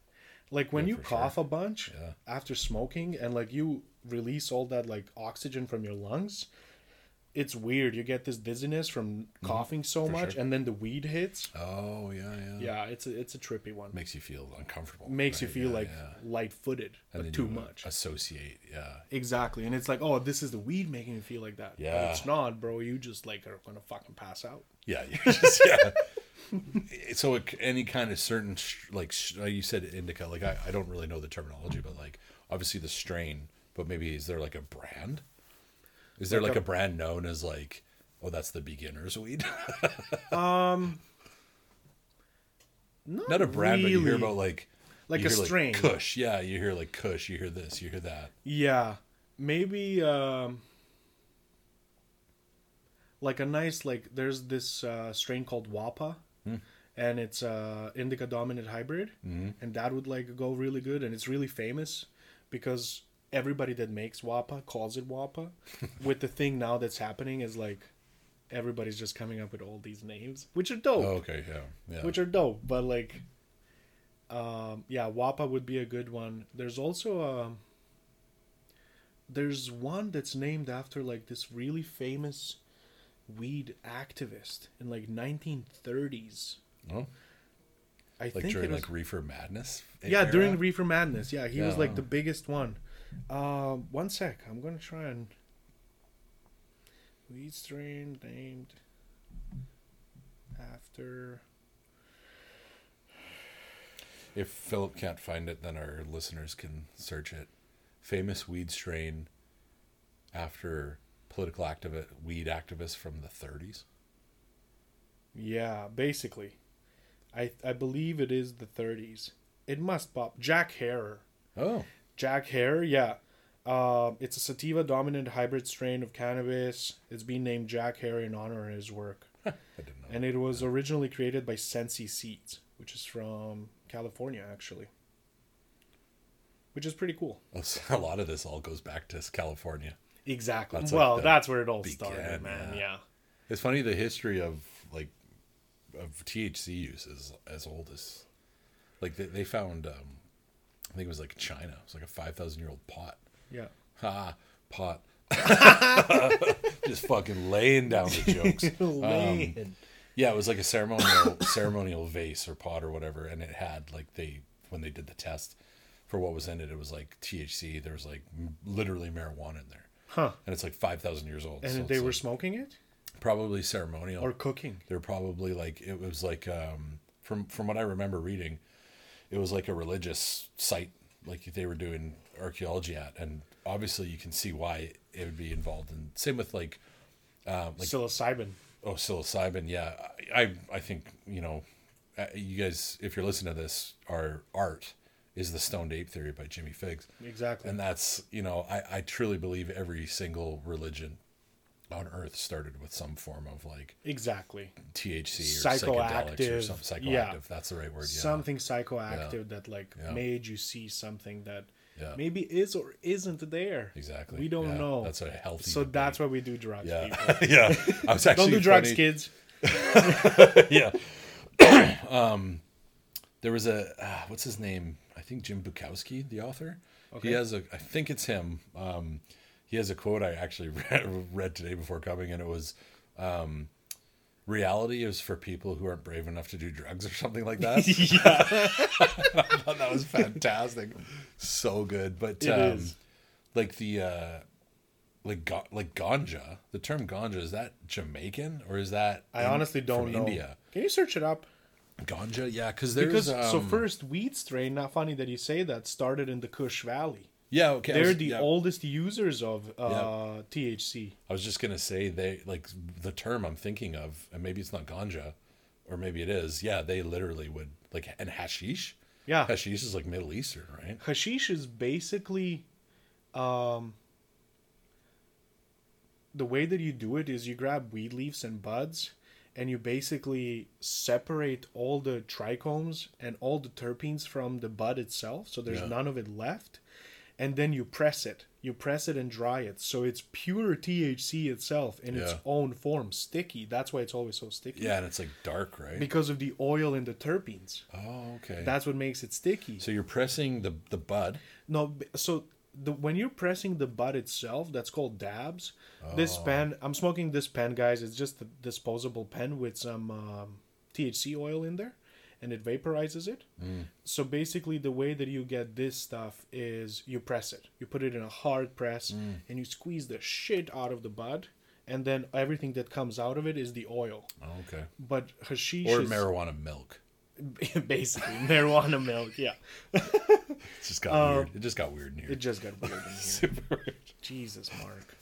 Like when Yeah, you for sure. cough a bunch Yeah. after smoking, and like you release all that like oxygen from your lungs. It's weird. You get this dizziness from coughing so Mm-hmm. For much, sure. and then the weed hits. Oh yeah, yeah. Yeah, it's a it's a trippy one. Makes you feel uncomfortable. Makes you feel Yeah, like yeah. light-footed, And but too much. Associate, yeah. Exactly, and it's like, oh, this is the weed making me feel like that. But Yeah. it's not, bro. You just like are gonna fucking pass out. Yeah, you're just yeah. so it, any kind of certain like you said indica, like I, I don't really know the terminology, but like obviously the strain. But maybe is there like a brand? Is there Like like, a- a, brand known as like oh that's the beginner's weed? Not, Not a brand, but you hear about like Like a hear, strain. Kush, yeah. You hear like Kush. You hear this. You hear that. Yeah, maybe um, like a nice like. There's this uh, strain called Wappa, Hmm. and it's uh, indica dominant hybrid, Mm-hmm. and that would like go really good, and it's really famous because everybody that makes Wappa calls it Wappa. With the thing now that's happening is like everybody's just coming up with all these names, which are dope. Oh, okay, yeah, yeah. which are dope. But like, um, yeah, Wappa would be a good one. There's also um, there's one that's named after like this really famous weed activist in like 1930s. oh, I like think during was, like reefer madness. yeah era? during Reefer Madness. Yeah, he was like the biggest one. Um, one sec, I'm gonna try and weed strain named after. If Philip can't find it, then our listeners can search it. Famous weed strain after political activist, weed activists from the 30s. Yeah, basically. I I believe it is the 30s. It must pop. Jack Herer. Oh, Jack Herer, yeah. Um, it's a sativa dominant hybrid strain of cannabis. It's been named Jack Herer in honor of his work. I didn't know. And it was originally created by Sensi Seeds, which is from California, actually. Which is pretty cool. A lot of this all goes back to California. Exactly. That's well, the that's where it all began, started, man. yeah. Yeah. It's funny the history of like of THC use is as old as like they, they found um I think it was like China. It was like a five thousand year old pot. Yeah. Ha pot. Just fucking laying down the jokes. Um, Yeah, it was like a ceremonial ceremonial vase or pot or whatever, and it had like they when they did the test for what was in it, it was like THC. There was like literally marijuana in there, huh. and it's like five thousand years old. And so they were like, smoking it? probably ceremonial Or cooking? they're probably like it was like um from from what i remember reading it was like a religious site like they were doing archaeology at and obviously you can see why it would be involved And same with like um like Psilocybin. oh psilocybin yeah i i, think you know uh, you guys if you're listening to this our art is the stoned ape theory by jimmy figs Exactly. and that's you know i i truly believe every single religion on earth started with some form of like exactly. THC or psychedelics or Psychoactive, something psychoactive. yeah. That's the right word. Yeah. Something psychoactive that like Yeah. made you see something that Yeah. maybe is or isn't there. exactly. We don't Yeah. know. That's a healthy. So debate. that's why we do drugs. yeah, people. yeah. I was actually Don't do drugs, funny- kids. yeah. um, there was a uh, what's his name? I think Jim Bukowski, the author. Okay. He has a. I think it's him. Um, he has a quote I actually read, read today before coming, and it was, um, "Reality is for people who aren't brave enough to do drugs" or something like that. yeah, I thought that was fantastic. so good. But um, like the uh like ga- like ganja, the term ganja is that Jamaican or is that I in- honestly don't know. India? Can you search it up? Ganja, yeah, cuz there's Because so um, first weed strain, not funny that you say that, started in the Kush Valley. Yeah, okay. They're was, the yeah, oldest users of uh, THC. I was just going to say they like the term I'm thinking of and maybe it's not ganja or maybe it is. Yeah, they literally would like and hashish. Yeah, Hashish is like Middle Eastern, right? hashish is basically um the way that you do it is you grab weed leaves and buds and you basically separate all the trichomes and all the terpenes from the bud itself so there's Yeah. none of it left and then you press it You press it and dry it, so it's pure THC itself in its own form, sticky. That's why it's always so sticky. Yeah, and it's like dark, right? Because of the oil and the terpenes. oh, okay. That's what makes it sticky. so you're pressing the the bud. No, so the when you're pressing the bud itself, that's called dabs. This Oh. pen, I'm smoking this pen, guys. It's just a disposable pen with some um, THC oil in there, and it vaporizes it. Mm. So basically, the way that you get this stuff is you press it. You put it in a hard press, Mm. and you squeeze the shit out of the bud, and then everything that comes out of it is the oil. Oh, okay. But hashish Or is marijuana milk. basically marijuana milk. Yeah, It just got Um, weird. It just got weird in here. it just got weird in here. Super weird. Jesus, Mark.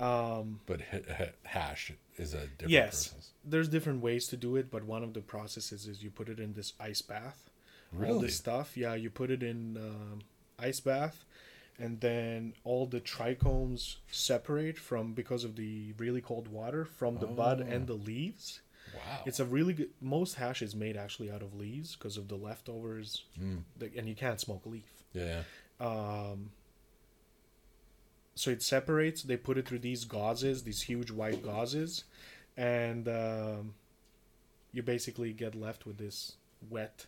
Um, But ha- ha- hash is a different yes, process. there's different ways to do it, but one of the processes is you put it in this ice bath. All Really? this stuff, yeah, you put it in um, ice bath, and then all the trichomes separate from because of the really cold water from the bud and the leaves. Wow. It's a really good. Most hash is made actually out of leaves because of the leftovers, Mm. the, and you can't smoke a leaf. yeah. Um, so it separates. They put it through these gauzes, these huge white gauzes, and um, you basically get left with this wet,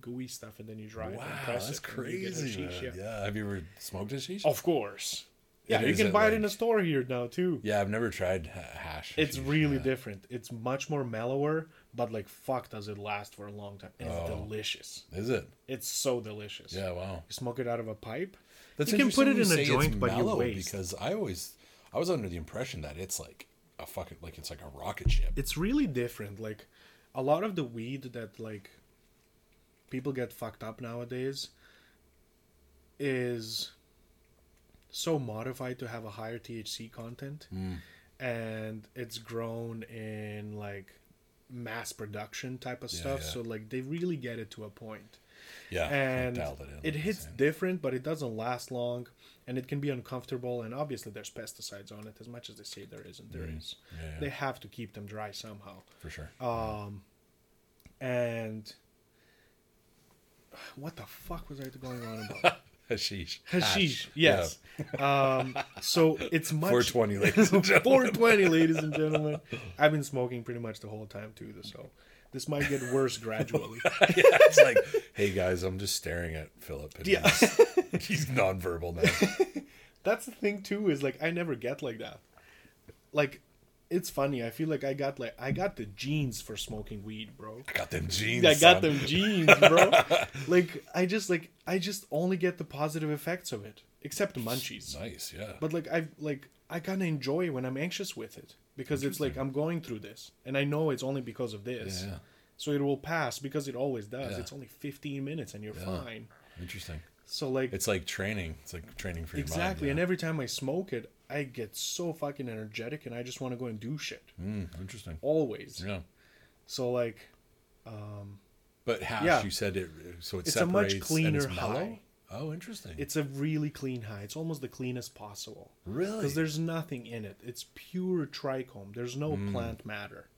gooey stuff, and then you dry it Wow, and press that's it. and you crazy. hashish, yeah. yeah. Have you ever smoked hashish? Of course. Yeah, And you can it buy it in a store here now too. Yeah, I've never tried hash. It's hashish, really yeah. different. It's much more mellower, but like fuck, does it last for a long time? It's Oh. delicious. Is it? It's so delicious. Yeah. Wow. You smoke it out of a pipe. That's You can put it in a joint, but you waste. because I always I was under the impression that it's like a fucking like it's like a rocket ship. it's really different like a lot of the weed that like people get fucked up nowadays is so modified to have a higher THC content Mm. and it's grown in like mass production type of Yeah, stuff yeah. so like they really get it to a point Yeah, and it, it hits different but it doesn't last long and it can be uncomfortable and obviously there's pesticides on it as much as they say there isn't there is Mm. Yeah, yeah, they have to keep them dry somehow for sure. um, and what the fuck was I going on about? Hashish. Hashish, Hash. yes. Um, so it's much 420, ladies and gentlemen. 420, ladies and gentlemen. I've been smoking pretty much the whole time too, so this might get worse gradually. Yeah. it's like, hey guys, I'm just staring at Philip. And Yeah. he's, he's nonverbal now. That's the thing too, is like I never get like that. Like, it's funny. I feel like I got like I got the genes for smoking weed, bro. I got them jeans. I got son. them genes, bro. like I just like I just only get the positive effects of it, except munchies. Nice, yeah. But like I like I kind of enjoy when I'm anxious with it because it's like I'm going through this and I know it's only because of this. Yeah, yeah. So it will pass because it always does. Yeah. It's only 15 minutes and you're Yeah. fine. Interesting. So like It's like training. It's like training for your exactly, mind. and every time I smoke it, I get so fucking energetic and I just want to go and do shit. mm, interesting. Always. Yeah. So like um But hash, Yeah. you said it. So it It's a much separates cleaner and it's mellow. high. Oh, interesting. it's a really clean high. It's almost the cleanest possible. really because there's nothing in it. It's pure trichome. There's no Mm. plant matter.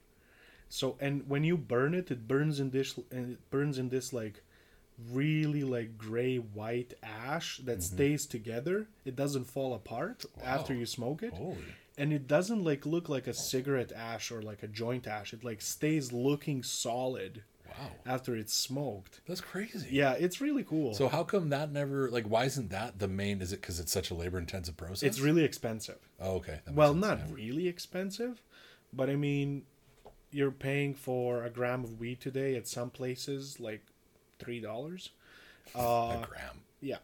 So and when you burn it, it burns in this and it burns in this like really like gray white ash that stays together. It doesn't fall apart after Mm-hmm. You smoke it. Holy. And it doesn't like look like a cigarette ash or like a joint ash. It like stays looking solid Wow. after it's smoked. That's crazy. Yeah, it's really cool. So how come that never like? Why isn't that the main? Is it because it's such a labor intensive process? it's really expensive. Oh, okay. Well sense, not yeah. really expensive but i mean you're paying for a gram of weed today at some places like three dollars uh a gram. yeah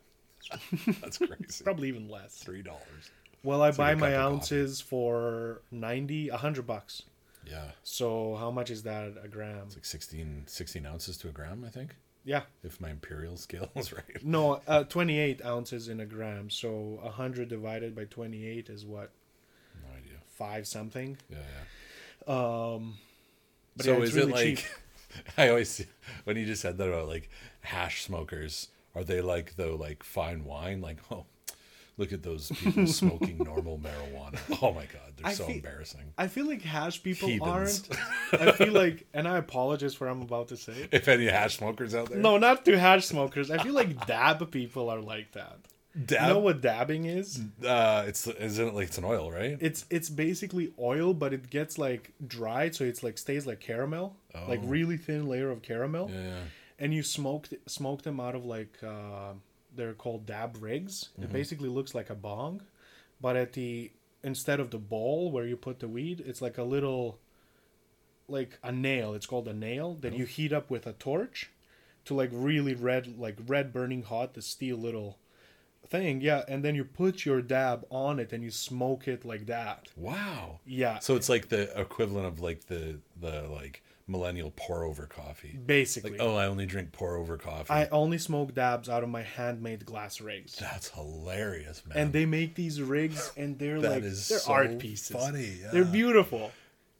That's crazy. probably even less Three dollars. well i like buy a my ounces for 90 100 bucks Yeah. so how much is that a gram It's like 16, 16 ounces to a gram, I think, yeah if my imperial scale is right. no uh, 28 ounces in a gram so 100 divided by 28 is what No idea. five something Yeah, yeah. um but so yeah, is really it like. I always when you just said that about like hash smokers, are they like the like fine wine? Like, oh, look at those people smoking normal marijuana. Oh my god, they're I so feel- embarrassing. I feel like hash people Heathens. aren't. I feel like, and I apologize for what I'm about to say. If any hash smokers out there, No, not to hash smokers. I feel like dab people are like that. Dab. You know what dabbing is? Uh, it's isn't it like it's an oil, right? It's it's basically oil, but it gets like dried, so it's like stays like caramel, like really thin layer of caramel. Oh. yeah, yeah. And you smoke smoke them out of like uh, they're called dab rigs. It Mm-hmm. basically looks like a bong, but at the instead of the bowl where you put the weed, it's like a little like a nail. It's called a nail that Oh. you heat up with a torch to like really red, like red burning hot, the steel little thing. Yeah, and then you put your dab on it and you smoke it like that. Wow. Yeah, So it's like the equivalent of like the the like millennial pour over coffee. basically. Like, oh, I only drink pour over coffee. I only smoke dabs out of my handmade glass rigs. That's hilarious, man. And they make these rigs and they're like they're so art pieces. funny, Yeah. They're beautiful.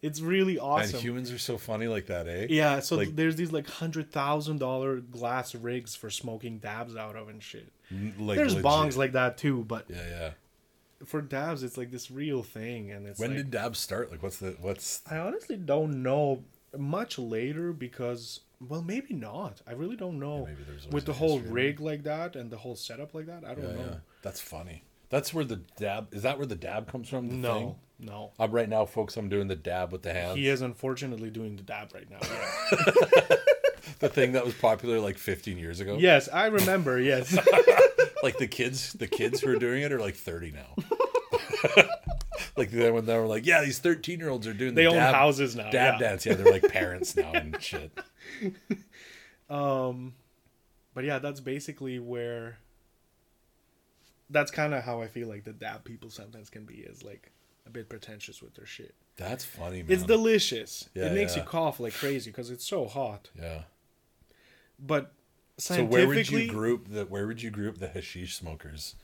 It's really awesome. and humans are so funny like that, eh? Yeah, so Like- there's these like hundred thousand dollar glass rigs for smoking dabs out of and shit. Like There's legit. bongs like that too, but Yeah, yeah. for dabs, it's like this real thing, and it's When like did dabs start? Like, what's the what's? I honestly don't know much later because well, maybe not. I really don't know. maybe there's with the whole rig like that and the whole setup like that. I don't Yeah, know. yeah. That's funny. That's where the dab is. That where the dab comes from? The No, thing? no. I'm right now, folks. I'm doing the dab with the hands. He is unfortunately doing the dab right now. The thing that was popular like 15 years ago. yes, I remember. Yes. Like the kids, the kids who are doing it are like 30 now. like then when they were like, yeah, these 13 year olds are doing They the own dab, houses now. dab yeah. dance. Yeah, they're like parents now and shit. Um, but yeah, that's basically where. That's kind of how I feel like the dab people sometimes can be is like a bit pretentious with their shit. That's funny, man. It's delicious. Yeah, it makes yeah. you cough like crazy because it's so hot. yeah. But So scientifically, where would you group the where would you group the hashish smokers?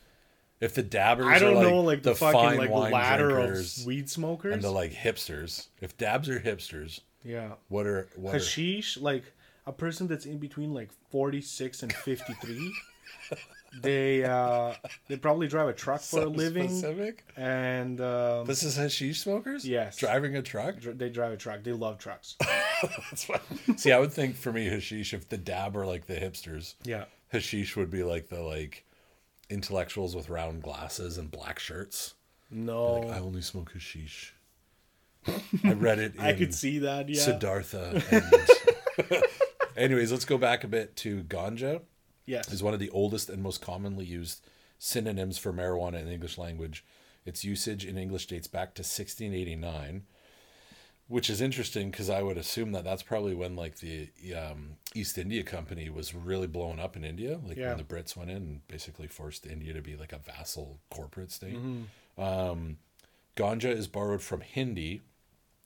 If the dabbers I don't are like know, like the, fucking like wine ladder of weed smokers. and the like hipsters. If dabs are hipsters, yeah, what are what are, hashish like a person that's in between like forty six and fifty three. they uh they probably drive a truck for a living specific? and um, This is hashish smokers? Yes. Driving a truck? dr- they drive a truck. They love trucks. That's fine. See, I would think for me, hashish, if the dab are like the hipsters, Yeah. hashish would be like the like intellectuals with round glasses and black shirts. No, Like, I only smoke hashish. I read it in I could see that. Yeah. Siddhartha. And... Anyways, let's go back a bit to ganja. yes. is one of the oldest and most commonly used synonyms for marijuana in the English language. Its usage in English dates back to 1689, which is interesting because I would assume that that's probably when like the um, East India Company was really blowing up in India, like Yeah. when the Brits went in and basically forced India to be like a vassal corporate state. Mm-hmm. Um, ganja is borrowed from Hindi,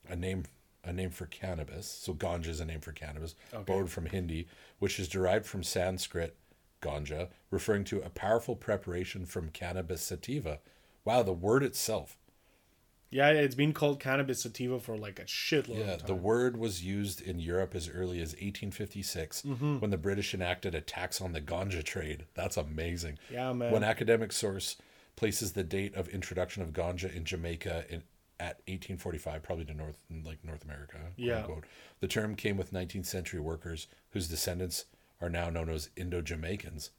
a name a name for cannabis. So ganja is a name for cannabis, borrowed from Hindi, which is derived from Sanskrit ganja, referring to a powerful preparation from cannabis sativa. Wow, the word itself. Yeah, it's been called cannabis sativa for like a shitload Yeah, of time. the word was used in Europe as early as 1856 mm-hmm. when the British enacted a tax on the ganja trade. That's amazing. Yeah, man. One academic source places the date of introduction of ganja in Jamaica in at 1845, probably to North like North America. Yeah. unquote. The term came with 19th century workers whose descendants are now known as Indo-Jamaicans.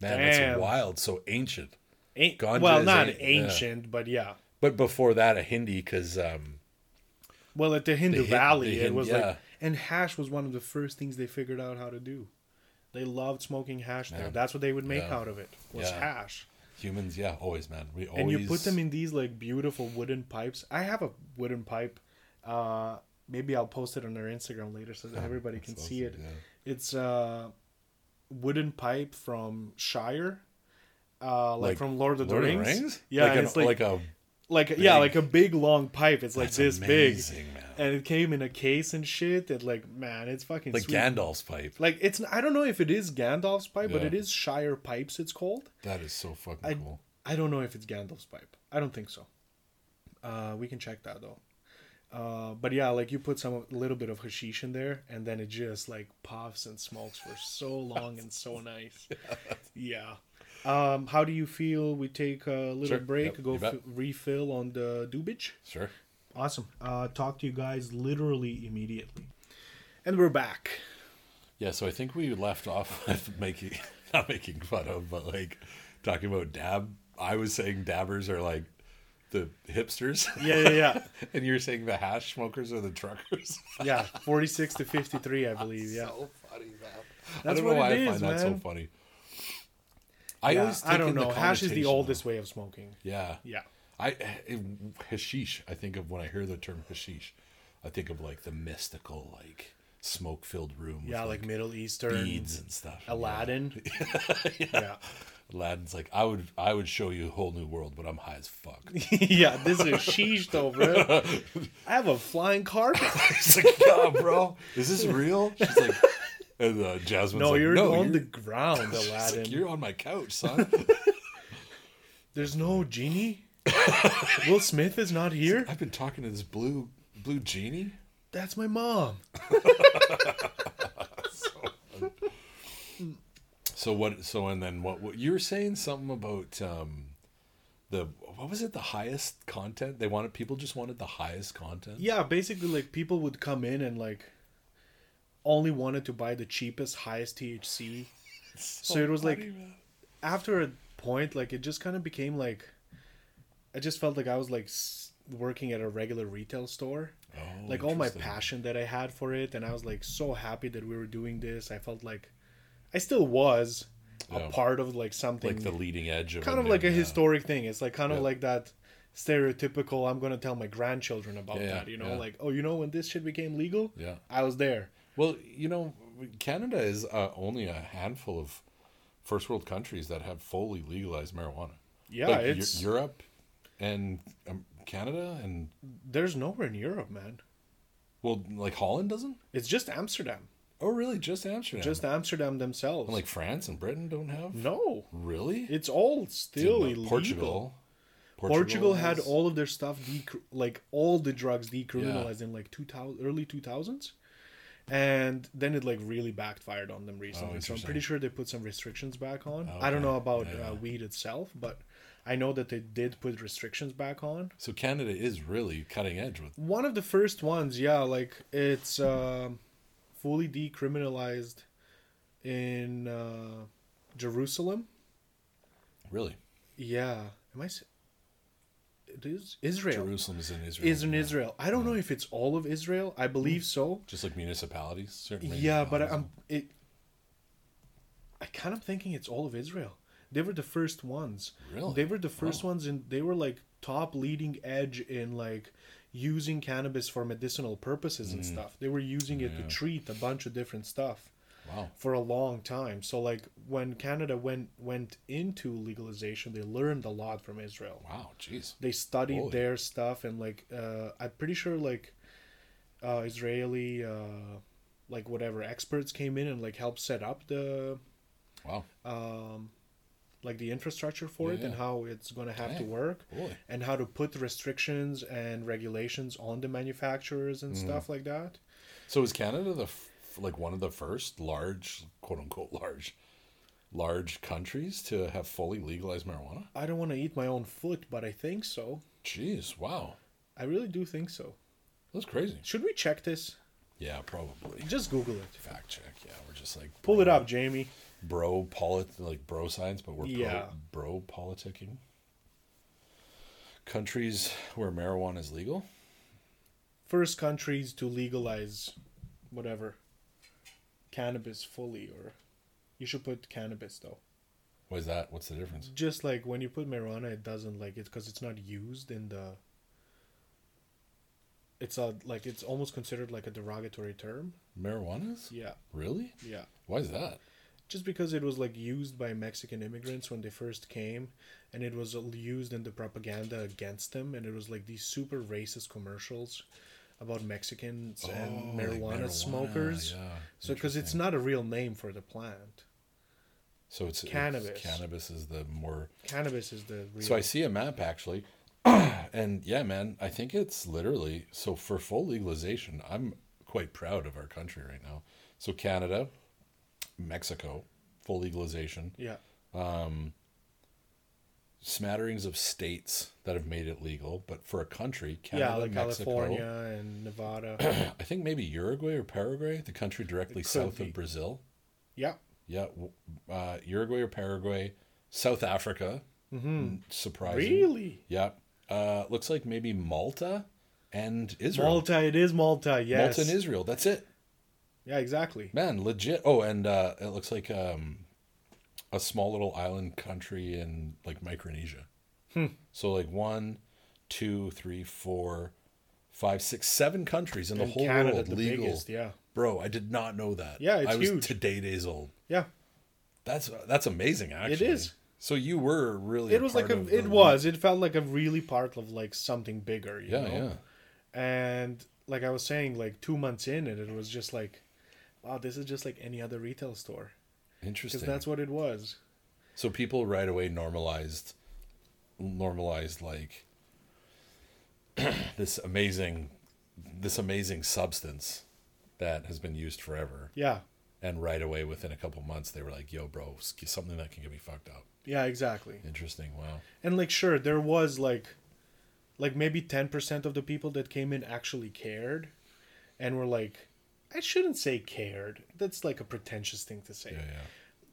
Man, Damn. that's wild. So ancient. Ain't, Ganja well, not a- yeah. ancient, but yeah. But before that, a Hindi, because um, Well, at the Hindu Hin- Valley, the it was yeah. like, and hash was one of the first things they figured out how to do. They loved smoking hash there. That's what they would make Yeah. out of it was hash. humans, yeah, always, man. We always And you put them in these like beautiful wooden pipes. I have a wooden pipe. Uh, maybe I'll post it on our Instagram later so that everybody can see it. It's a wooden pipe from Shire. Uh, like, Like from Lord of the Lord of Rings. Rings? Yeah, like, it's an, like like a like yeah, like a big long pipe. It's like That's this big, man. and it came in a case and shit. That like man, it's fucking like sweet. Gandalf's pipe. Like it's I don't know if it is Gandalf's pipe, but it is Shire pipes. It's called. That is so fucking I cool. I don't know if it's Gandalf's pipe. I don't think so. Uh, we can check that though. Uh, but yeah, like you put some a little bit of hashish in there, and then it just like puffs and smokes for so long and so nice. Yeah. Um, how do you feel? We take a little Sure. break, Yep, go f- refill on the dubage. Sure. Awesome. Uh, talk to you guys literally immediately. And we're back. Yeah, so I think we left off with making not making fun of, but like talking about dab. I was saying dabbers are like the hipsters. Yeah, yeah, yeah. and you're saying the hash smokers are the truckers. Yeah, 46 to 53, I believe. Yeah. so funny, man. I That's don't know what why I is, find that so funny. I Yeah, always think I don't know. Hash is the oldest way of smoking. Yeah. Yeah. I eh, hashish. I think of when I hear the term hashish, I think of like the mystical, like smoke-filled room. with, Yeah, like, Middle Eastern. beads and stuff. Aladdin. Yeah. Yeah. Aladdin's like, I would, I would show you a whole new world, but I'm high as fuck. yeah, this is sheesh though, bro. I have a flying carpet. He's like, God, bro, is this real? She's like, and uh, Jasmine's No, like, you're no, on you're, the ground, Aladdin. like, you're on my couch, son. There's no genie. Will Smith is not here. I've been talking to this blue, blue genie. That's my mom. So what? So and then what? what you were saying something about um, the what was it? The highest content they wanted. People just wanted the highest content. Yeah, basically, like people would come in and like only wanted to buy the cheapest, highest THC. So it was like man. after a point, like it just kind of became like I just felt like I was like working at a regular retail store. Oh, like all my passion that I had for it, and I was like so happy that we were doing this. I felt like I still was Yeah. a part of like something like the leading edge of kind of like a uh, historic thing. It's like kind of Yeah. like that stereotypical. I'm gonna tell my grandchildren about Yeah, that. You know, yeah. like oh, you know when this shit became legal, Yeah. I was there. Well, you know, Canada is uh, only a handful of first world countries that have fully legalized marijuana. Yeah, Like, Eu- it's Europe and um, Canada and there's nowhere in Europe, man. well, like Holland doesn't. It's just Amsterdam, Oh, really? Just Amsterdam. just Amsterdam themselves. And, like France and Britain don't have. no, Really? it's all still know. illegal. Portugal. Portugal, had all of their stuff dec- like all the drugs decriminalized in like 2000 early 2000s and then it like really backfired on them recently. So i'm Oh, pretty sure they put some restrictions back on. I don't know about Yeah, uh, weed itself but i know that they did put restrictions back on. So Canada is really cutting edge with. one of the first ones yeah like it's um, fully decriminalized in uh, jerusalem. Really, yeah. Am i it is israel Jerusalem is in Israel. is in yeah. Israel. I don't know if it's all of Israel. I believe so. Just like municipalities, certainly. Yeah, but I'm it. I kind of thinking it's all of Israel. They were the first ones. Really? They were the first Wow. ones, and they were like top leading edge in like using cannabis for medicinal purposes and stuff. They were using it Mm. Yeah. to treat a bunch of different stuff Wow. for a long time. So like when Canada went went into legalization, they learned a lot from Israel Wow. Jeez. they studied Holy. their stuff and like uh i'm pretty sure like uh israeli uh like whatever experts came in and like helped set up the Wow. um like the infrastructure for Yeah, it and how it's going to have to work Boy. and how to put restrictions and regulations on the manufacturers and Mm-hmm. stuff like that So is Canada the like one of the first large, quote unquote, large, large countries to have fully legalized marijuana? i don't want to eat my own foot but i think so Jeez. Wow. i really do think so That's crazy. should we check this Yeah, probably. just google it Fact check. Yeah, we're just like pull it up jamie Bro polit like bro science, but we're Yeah. bro, bro politicking. Countries where marijuana is legal. first countries to legalize whatever cannabis fully or you should put cannabis though What is that? What's the difference? just like when you put marijuana it doesn't like it because it's not used in the it's a like it's almost considered like a derogatory term Marijuana is yeah really? yeah Why is that? just because it was like used by mexican immigrants when they first came and it was used in the propaganda against them and it was like these super racist commercials about mexicans oh, and Oh, like marijuana, smokers yeah. So, because it's not a real name for the plant, so it's it's- cannabis. cannabis is the more cannabis is the real. So I see a map actually. and yeah, man, I think it's literally so for full legalization, I'm quite proud of our country right now. So Canada, Mexico, full legalization, yeah, um, smatterings of states that have made it legal, but for a country, Canada, yeah, like Mexico, California and Nevada. I think maybe Uruguay or Paraguay, the country directly south be. of Brazil. yeah, Yeah, uh, Uruguay or Paraguay, South Africa. Mm-hmm. Surprising. Really? Yeah. Uh, looks like maybe Malta and Israel. Malta, it is Malta. Yes. Malta and Israel. That's it. Yeah, exactly. Man, legit. Oh, and uh, it looks like um, a small little island country in like Micronesia. Hmm. So like one, two, three, four, five, six, seven countries in the And whole Canada, world the legal. biggest. Yeah. Bro, I did not know that. Yeah, it's I was huge. today days old. Yeah. That's that's amazing. Actually, it is. So you were really. It was like a. It was. It felt like a really part of like something bigger. You Yeah, know? yeah. And like I was saying, like two months in, and it was just like, wow, this is just like any other retail store Interesting. because that's what it was. So people right away normalized, normalized like this amazing, this amazing substance that has been used forever, Yeah. and right away within a couple months they were like, "Yo, bro, something that can get me fucked up." Yeah. Exactly. Interesting. Wow. And like, sure, there was like, like maybe ten percent of the people that came in actually cared, and were like, I shouldn't say cared. That's like a pretentious thing to say. Yeah, yeah,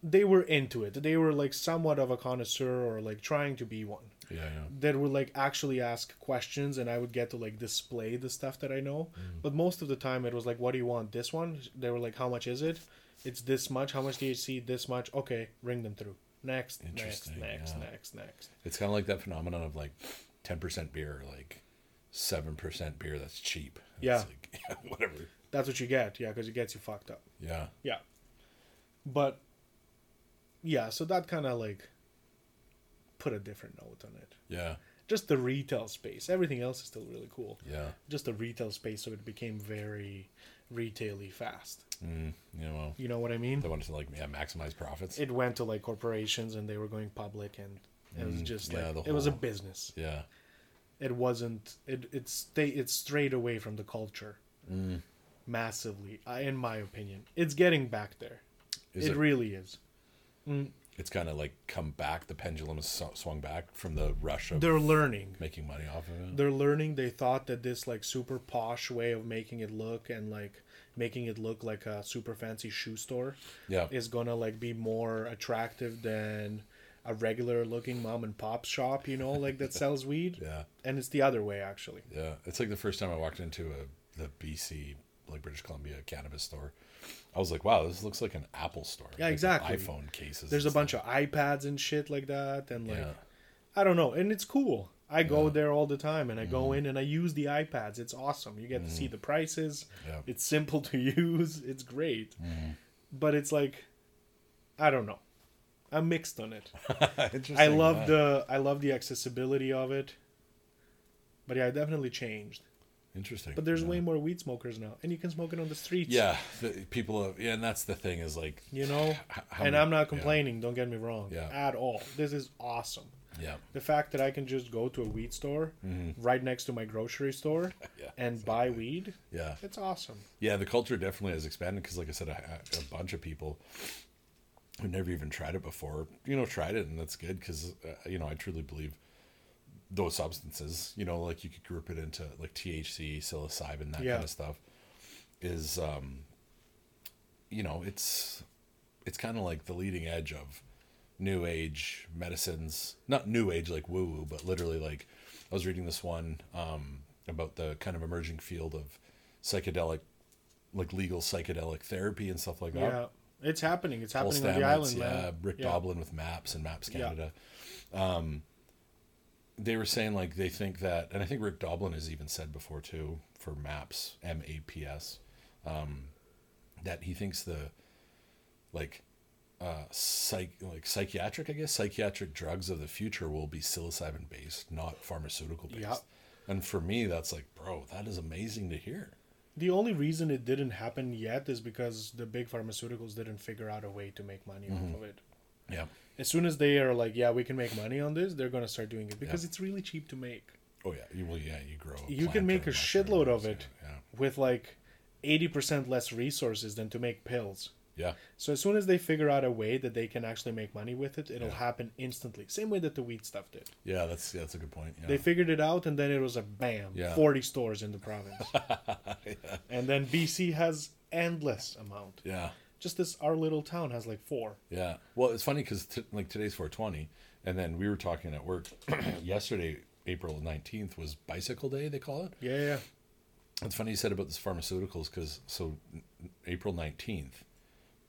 They were into it. They were like somewhat of a connoisseur or like trying to be one. yeah, yeah. that would like actually ask questions and I would get to like display the stuff that I know. Mm. But most of the time it was like, what do you want? This one? They were like, how much is it? It's this much. How much THC? This much. Okay, ring them through. Next, next, next, yeah. next, next. It's kind of like that phenomenon of like ten percent beer, like seven percent beer that's cheap. It's Yeah. like, yeah, whatever. That's what you get. Yeah, because it gets you fucked up. Yeah, Yeah. But yeah, so that kind of like put a different note on it. yeah, Just the retail space. Everything else is still really cool. yeah. Just the retail space, so it became very retail-y fast. Mm, you know, You know what I mean? they wanted to like yeah maximize profits. it went to like corporations and they were going public and it was Mm, just yeah, like the it was a business yeah. it wasn't it it stay it strayed away from the culture Mm. Massively in my opinion. It's getting back there. Is it, it- really is. Mm. It's kind of like come back. The pendulum has swung back from the rush of they're learning. making money off of it. they're learning. They thought that this like super posh way of making it look and like making it look like a super fancy shoe store Yeah, is gonna like be more attractive than a regular looking mom and pop shop you know like that sells weed. Yeah, and it's the other way actually. Yeah. It's like the first time I walked into a the BC like British Columbia cannabis store. I was like, wow, this looks like an Apple store. Yeah, Like exactly. iPhone cases. there's a and bunch of ipads and shit like that and like Yeah. i don't know and it's cool i go Yeah. Mm. there all the time and i go in and i use the ipads it's awesome you get to see the prices Yeah. it's simple to use it's great Mm. but it's like i don't know i'm mixed on it Interesting. i love yeah. the i love the accessibility of it but yeah it definitely changed Interesting. but there's yeah. way more weed smokers now and you can smoke it on the streets Yeah, the, people. Have, yeah, and that's the thing is like, you know how and i'm not yeah, complaining don't get me wrong Yeah. at all this is awesome Yeah, the fact that i can just go to a weed store right next to my grocery store yeah, and buy weed yeah. it's awesome Yeah, the culture definitely has expanded because, like I said, a, a bunch of people who never even tried it before, you know, tried it, and that's good because, uh, you know, I truly believe those substances, you know, like you could group it into like THC, psilocybin, that Yeah. kind of stuff, is, um, you know, it's it's kind of like the leading edge of new age medicines, not new age like woo woo, but literally like I was reading this one um, about the kind of emerging field of psychedelic, like legal psychedelic therapy and stuff like that. yeah it's happening it's happening on the island yeah, man Rick yeah. Doblin with Maps and Maps Yeah. Canada. Um, they were saying like they think that, and I think Rick Doblin has even said before too for Maps M A P S, um, that he thinks the like uh psych like psychiatric I guess psychiatric drugs of the future will be psilocybin based, not pharmaceutical based. Yep. And for me, that's like, bro, that is amazing to hear. The only reason it didn't happen yet is because the big pharmaceuticals didn't figure out a way to make money Mm-hmm. off of it. Yeah. As soon as they are like, yeah, we can make money on this, they're gonna start doing it because Yeah. it's really cheap to make. Oh yeah. You will. Yeah. You grow. You can make a shitload of it Yeah. with like eighty percent less resources than to make pills. Yeah. So as soon as they figure out a way that they can actually make money with it, it'll Yeah. happen instantly. Same way that the weed stuff did. Yeah. That's yeah, that's a good point. Yeah. They figured it out, and then it was a bam, Yeah. forty stores in the province, yeah. and then BC has endless amount. Yeah. Just this, our little town has like four. Yeah. Well, it's funny because t- like today's 420, and then we were talking at work yesterday. April 19th was Bicycle Day. They call it. Yeah, yeah. It's funny you said about this pharmaceuticals because so April 19th,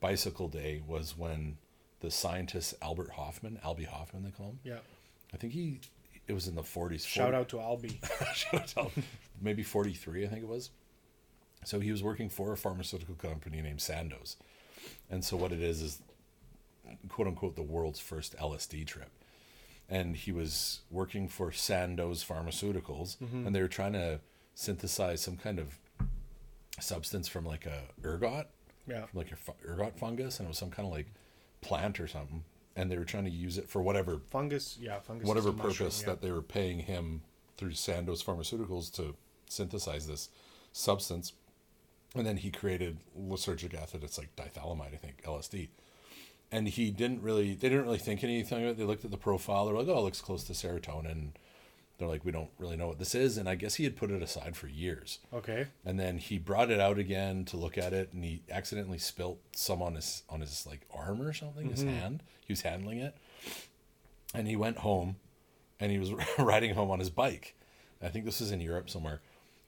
Bicycle Day was when the scientist Albert Hofmann, Albie Hofmann, they call him. Yeah. I think he it was in the 40s. Shout 40 out to Albie. Shout out. maybe 43, I think it was. So he was working for a pharmaceutical company named Sandoz. And so what it is is quote unquote the world's first LSD trip. And he was working for Sandoz Pharmaceuticals mm-hmm. and they were trying to synthesize some kind of substance from like a ergot, Yeah. from like a fu- ergot fungus and it was some kind of like plant or something and they were trying to use it for whatever Fungus. Yeah, fungus. whatever a mushroom, purpose yeah. that they were paying him through Sandoz Pharmaceuticals to synthesize this substance. And then he created lysergic acid. It's like diethylamide, I think, LSD. And he didn't really, they didn't really think anything of it. They looked at the profile. They're like, oh, it looks close to serotonin. They're like, we don't really know what this is. And I guess he had put it aside for years. Okay. And then he brought it out again to look at it, and he accidentally spilt some on his on his like arm or something, his mm-hmm. hand. He was handling it, and he went home, and he was riding home on his bike. I think this is in Europe somewhere.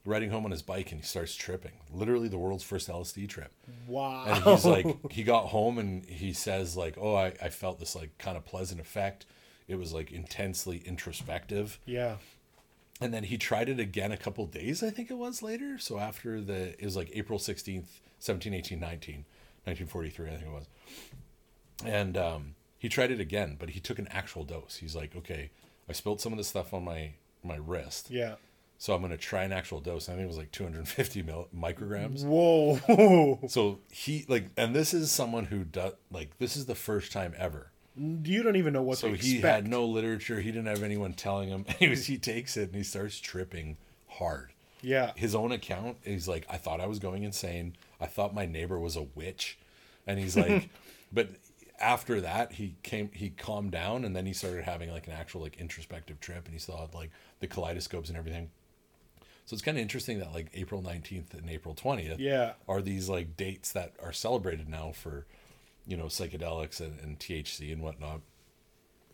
Riding home on his bike, and he starts tripping. Literally, the world's first LSD trip. Wow. And he's like, he got home, and he says like, "Oh, I, I felt this like kind of pleasant effect. It was like intensely introspective." yeah. and then he tried it again a couple days i think it was later so after the it was like april 16th 17 18 19 1943 i think it was and um, he tried it again but he took an actual dose he's like okay i spilled some of this stuff on my my wrist Yeah. So i'm going to try an actual dose. I think it was like 250 mil- micrograms. Whoa. so he like and this is someone who does like this is the first time ever. You don't even know what so he had no literature. He didn't have anyone telling him. Anyways he takes it and he starts tripping hard. Yeah. his own account he's like i thought i was going insane. I thought my neighbor was a witch. And he's like but after that he came he calmed down and then he started having like an actual like introspective trip and he saw like the kaleidoscopes and everything so it's kind of interesting that like april 19th and april 20th Yeah. are these like dates that are celebrated now for you know psychedelics and, and thc and whatnot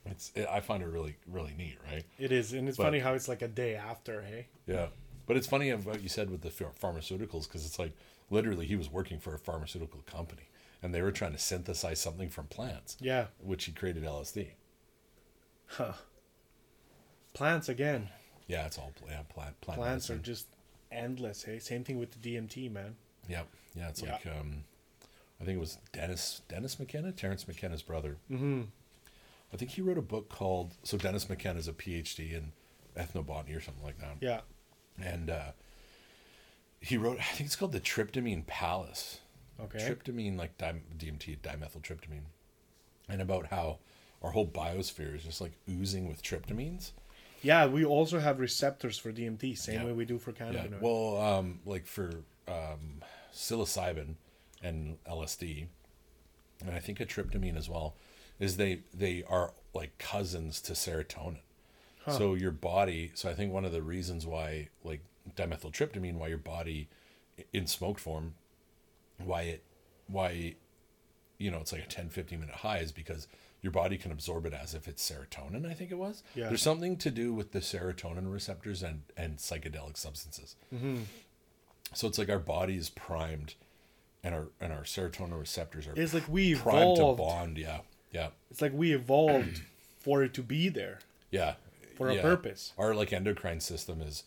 it's it, i find it really really neat right It is, and it's But- funny how it's like a day after. Hey. yeah. But it's funny what you said with the ph- pharmaceuticals because it's like literally he was working for a pharmaceutical company and they were trying to synthesize something from plants, Yeah. which he created LSD. Huh. Plants again. Yeah, it's all yeah, plant plant Plants are just endless. Hey. Same thing with the DMT, man. yeah, yeah. It's Yeah. like um, I think it was Dennis Dennis McKenna, Terrence McKenna's brother. Mm-hmm. I think he wrote a book called so Dennis McKenna is a PhD in ethnobotany or something like that. Yeah. and uh, he wrote I think it's called the Tryptamine Palace. Okay. Tryptamine, like dim- DMT, dimethyltryptamine, and about how our whole biosphere is just like oozing with tryptamines. Yeah, we also have receptors for DMT, same Yeah. way we do for Yeah. Well, um, like for um, psilocybin and LSD, and I think a tryptamine as well, is they they are like cousins to serotonin. So your body. So I think one of the reasons why like dimethyltryptamine, why your body in smoked form, why it, why, you know, it's like a 10, 15 minute high is because your body can absorb it as if it's serotonin. I think it was. Yeah. There's something to do with the serotonin receptors and and psychedelic substances. Hmm. So it's like our body is primed, and our and our serotonin receptors are It's like we primed to evolved. bond. Yeah, yeah, It's like we evolved for it to be there. yeah. For a purpose. Our like endocrine system is,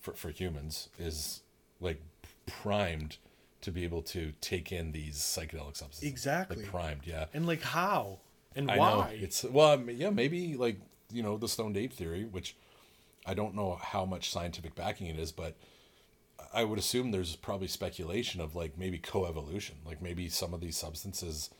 for for humans, is like primed to be able to take in these psychedelic substances. Exactly. Like primed, yeah. And like how? And I why? know it's well, um, yeah, maybe like you know the stoned ape theory, which I don't know how much scientific backing it is, but I would assume there's probably speculation of like maybe coevolution, like maybe some of these substances.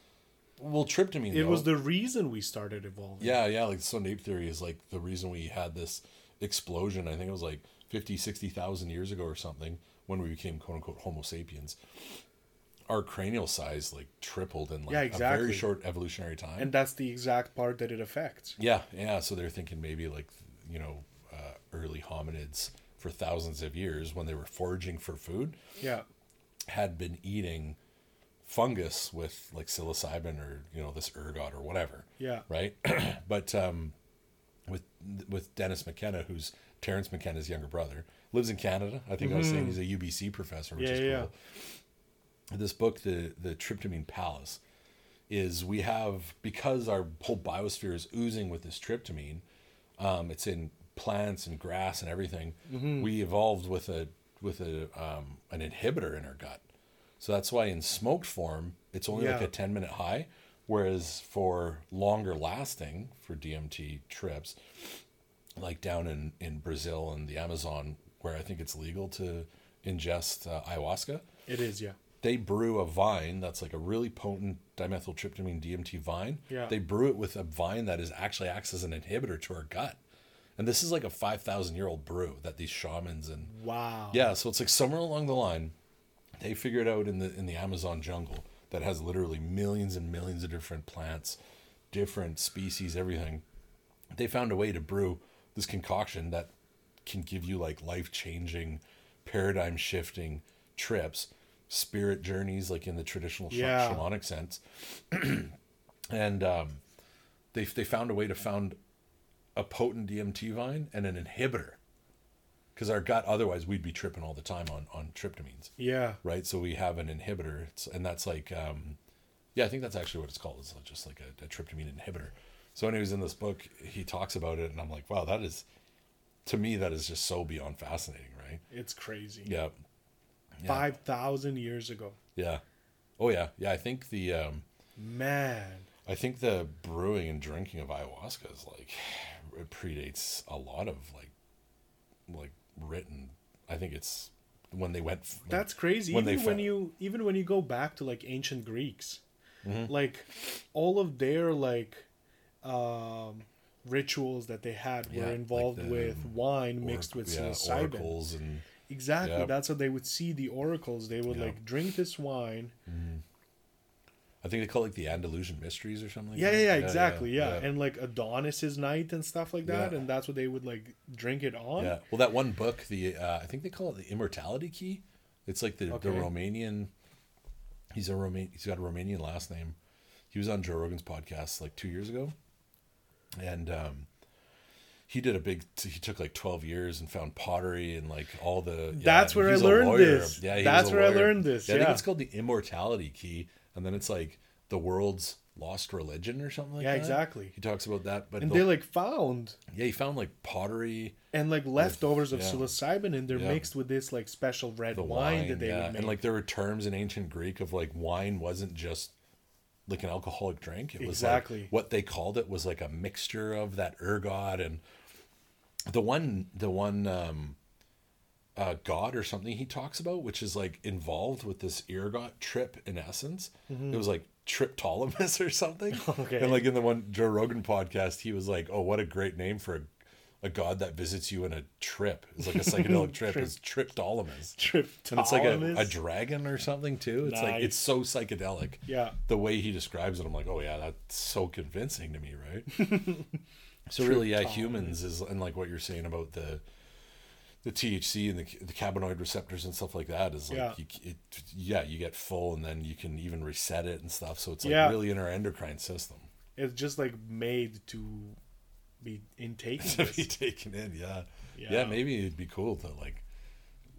Well, tryptamine. It though- was the reason we started evolving. yeah, yeah, like the stoned ape theory is like the reason we had this explosion. I think it was like 50, 60,000 years ago or something when we became quote unquote Homo sapiens. Our cranial size like tripled in like Yeah, a very short evolutionary time. And that's the exact part that it affects. Yeah, yeah. So they're thinking maybe like you know uh, early hominids for thousands of years when they were foraging for food Yeah. had been eating fungus with like psilocybin or you know this ergot or whatever Yeah. right but um with with dennis mckenna who's terrence mckenna's younger brother lives in canada i think i was saying he's a ubc professor which Mm-hmm. Yeah, is yeah, cool this book the the tryptamine palace is we have because our whole biosphere is oozing with this tryptamine um, it's in plants and grass and everything Mm-hmm. we evolved with a with a um, an inhibitor in our gut so that's why in smoked form it's only like a 10 minute high whereas for longer lasting for dmt trips like down in in brazil and the amazon where i think it's legal to ingest uh, ayahuasca It is, yeah. They brew a vine that's like a really potent dimethyltryptamine DMT vine. Yeah. They brew it with a vine that is actually acts as an inhibitor to our gut. And this is like a 5,000 year old brew that these shamans and Wow. yeah, so it's like somewhere along the line they figured out in the in the Amazon jungle that has literally millions and millions of different plants, different species, everything. They found a way to brew this concoction that can give you like life-changing, paradigm shifting trips, spirit journeys like in the traditional sh- Yeah. shamanic sense. and um they they found a way to found a potent DMT vine and an inhibitor because our gut otherwise we'd be tripping all the time on on tryptamines Yeah. right so we have an inhibitor it's, and that's like um yeah i think that's actually what it's called it's just like a, a tryptamine inhibitor so anyways in this book he talks about it and i'm like wow that is to me that is just so beyond fascinating right It's crazy. yeah yeah. 5,000 years ago. yeah oh yeah yeah i think the um Man. i think the brewing and drinking of ayahuasca is like it predates a lot of like like written i think it's when they went like, That's crazy. when even when you even when you go back to like ancient Greeks, Mm-hmm. like all of their like um rituals that they had were Yeah, like involved the, with wine mixed Or- with yeah, psilocybin. and Exactly. Yeah. That's how they would see the oracles. They would Yeah. like drink this wine. I think they call it like the Andalusian mysteries or something. Like Yeah, that. yeah, yeah, exactly. Yeah. And like Adonis's night and stuff like that, and that's what they would like drink it on. yeah. Well, that one book, the uh, I think they call it the Immortality Key. It's like the Okay. the Romanian. He's a Roman. He's got a Romanian last name. He was on Joe Rogan's podcast like two years ago, and um, he did a big. He took like twelve years and found pottery and like all the. yeah, That's where I learned lawyer. this. Yeah, That's where I learned this, I think yeah. it's called the Immortality Key, and then it's like the world's lost religion or something like Yeah, that. exactly. He talks about that, but And the- they like found yeah, he found like pottery, and like leftovers of yeah. psilocybin, and they're Yeah. mixed with this like special red wine, wine, that they yeah, and like there were terms in ancient Greek of like wine wasn't just like an alcoholic drink. It was Exactly. like what they called it was like a mixture of that ergot and the one the one um uh god or something he talks about, which is like involved with this ergot trip in essence. It was like Triptolemus or something. Mm-hmm. Okay. And like in the one Joe Rogan podcast, he was like, "Oh, what a great name for a, a god that visits you in a trip. It's like a psychedelic trip. It's Triptolemus." Triptolemus. And it's like a, a dragon or something too. It's like it's so psychedelic. yeah, The way he describes it, I'm like, oh yeah, that's so convincing to me, right? so really, yeah, humans is and like what you're saying about the the THC and the, the cannabinoid receptors and stuff like that is like Yeah. you, it, yeah, you get full and then you can even reset it and stuff. So it's like Yeah. really in our endocrine system it's just like made to be intaken. to be taken in. Yeah. yeah, Yeah. Maybe it'd be cool to like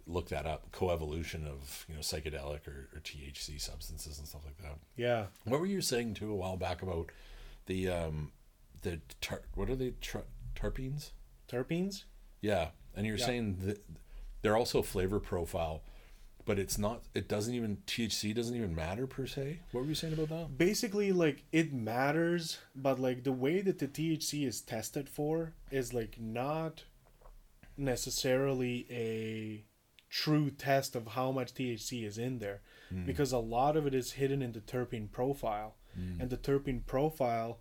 look that up, coevolution of you know psychedelic or, or THC substances and stuff like that. yeah, What were you saying too a while back about the um the tar- what are they tar- terpenes? terpenes. Yeah, and you're Yeah. saying that they're also flavor profile, but it's not. It doesn't even THC doesn't even matter per se. What were you saying about that? Basically, like it matters, but like the way that the THC is tested for is like not necessarily a true test of how much THC is in there because a lot of it is hidden in the terpene profile. And the terpene profile,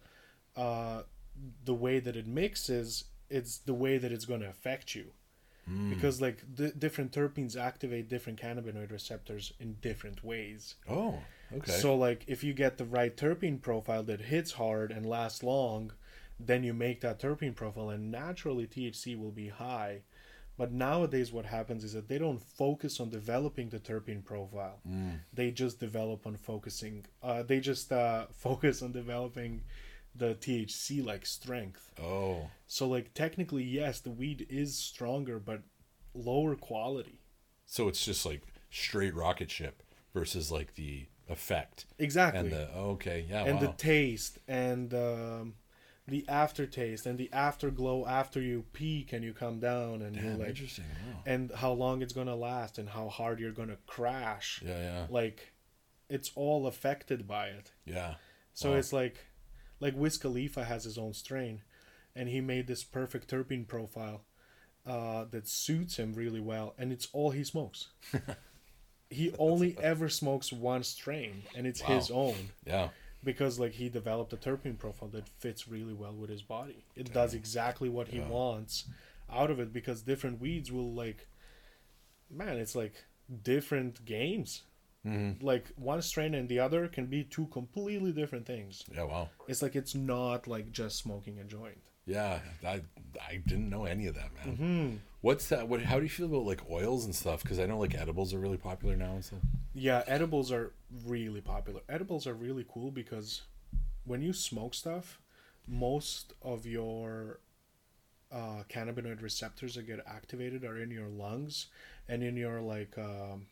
uh, the way that it mixes, it's the way that it's going to affect you. Because like the different terpenes activate different cannabinoid receptors in different ways. Oh, okay. So like if you get the right terpene profile that hits hard and lasts long, then you make that terpene profile and naturally THC will be high. But nowadays, what happens is that they don't focus on developing the terpene profile. Mm. They just develop on focusing. Uh, they just uh, focus on developing the THC like strength. Oh, So like technically, yes, the weed is stronger, but lower quality. so it's just like straight rocket ship versus like the effect Exactly. and the oh, okay, yeah, and the taste and um, the aftertaste and the afterglow after you peak and you come down and you're Damn, like interesting. Wow. and how long it's gonna last and how hard you're gonna crash. Yeah, yeah, Like it's all affected by it. yeah. So Wow. it's like like Wiz Khalifa has his own strain and he made this perfect terpene profile uh, that suits him really well and it's all he smokes. he only ever smokes one strain and it's his own Yeah. because like he developed a terpene profile that fits really well with his body. It does exactly what he wants out of it because different weeds will like man, it's like different games. Mm-hmm. Like one strain and the other can be two completely different things. Yeah. Wow. It's like it's not like just smoking a joint. Yeah. I I didn't know any of that, man. Hmm. What's that? What? How do you feel about like oils and stuff? Because I know like edibles are really popular now and stuff. Yeah, edibles are really popular. Edibles are really cool because when you smoke stuff, most of your uh, cannabinoid receptors that get activated are in your lungs and in your like um,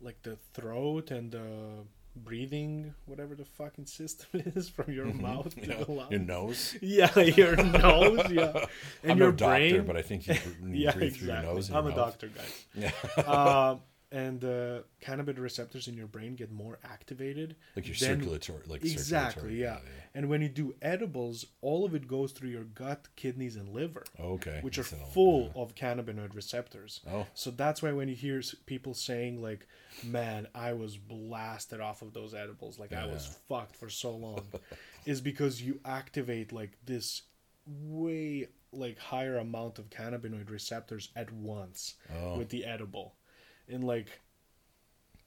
like the throat and the breathing, whatever the fucking system is from your mouth to the lungs. Your nose. Yeah, your nose, yeah, and I'm your no doctor, but I think you, yeah, breathe exactly. through your nose. I'm your a mouth. doctor, guys. Yeah. um, and the cannabinoid receptors in your brain get more activated. like your then- circulatory, like Exactly, circulatory, yeah. And when you do edibles, all of it goes through your gut, kidneys, and liver, Okay. which are So, full of cannabinoid receptors. Oh, So that's why when you hear people saying like, "Man, I was blasted off of those edibles, like I was fucked for so long," is because you activate like this way like higher amount of cannabinoid receptors at once oh. with the edible, and like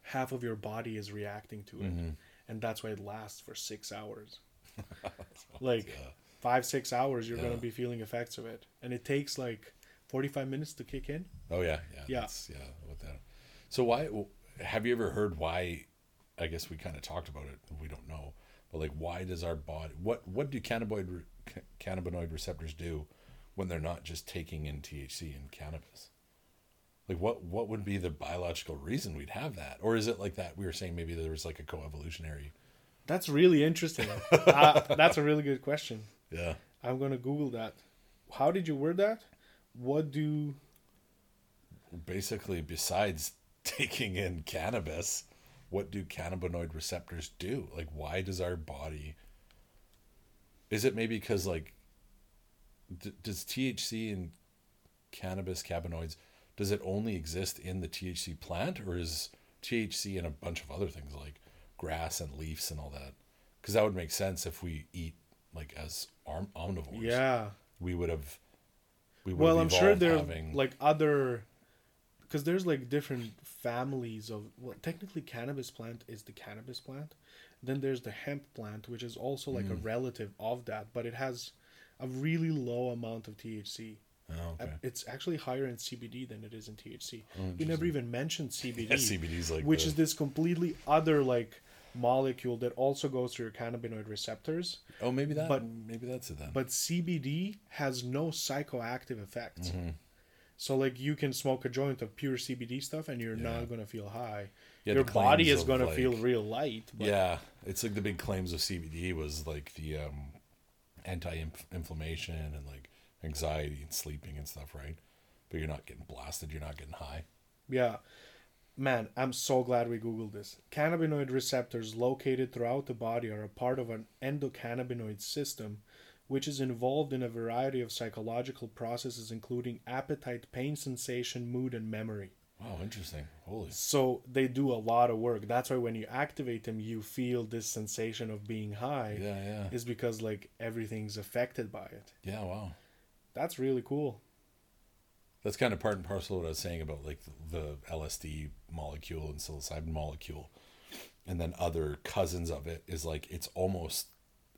half of your body is reacting to it, Mhm. and that's why it lasts for six hours. like yeah. five six hours, you're Yeah. gonna be feeling effects of it, and it takes like forty five minutes to kick in. Oh yeah, yeah, Yeah. Yeah. What that? So why? Have you ever heard why? I guess we kind of talked about it. We don't know, but like, why does our body? What What do cannabinoid cannabinoid receptors do when they're not just taking in THC and cannabis? Like, what what would be the biological reason we'd have that, or is it like that? We were saying maybe there was like a coevolutionary. That's really interesting. uh, that's a really good question. Yeah. I'm gonna Google that. How did you word that? What do Basically, besides taking in cannabis, what do cannabinoid receptors do? Like, why does our body? Is it maybe because like, d- does THC and cannabis cannabinoids does it only exist in the THC plant, or is THC in a bunch of other things like grass and leaves and all that? Because that would make sense if we eat like as arm- omnivores. yeah? we would have. We would Well, have I'm sure there having- like other, because there's like different families of. Well, technically, cannabis plant is the cannabis plant. Then there's the hemp plant, which is also like a Mm. relative of that, but it has a really low amount of THC. Oh, okay. It's actually higher in CBD than it is in THC. Oh, we never even mentioned CBD. Yeah, CBD's like which the- is this completely other like molecule that also goes through your cannabinoid receptors Oh, maybe that. but- maybe that's it then. but cbd has no psychoactive effects Mhm. so like you can smoke a joint of pure cbd stuff and you're Yeah. not going to feel high Yeah, your body is going to like- feel real light but yeah, it's like the big claims of CBD was like the um, anti-inflammation and like anxiety and sleeping and stuff, right? But you're not getting blasted. You're not getting high. yeah man i'm so glad we googled this cannabinoid receptors located throughout the body are a part of an endocannabinoid system which is involved in a variety of psychological processes including appetite pain sensation mood and memory Wow, interesting. Holy. So they do a lot of work. That's why when you activate them, you feel this sensation of being high. Yeah, yeah, Is because like everything's affected by it. yeah. Wow. That's really cool. That's kind of part and parcel of what I was saying about like the, the LSD molecule and psilocybin molecule, and then other cousins of it is like it's almost,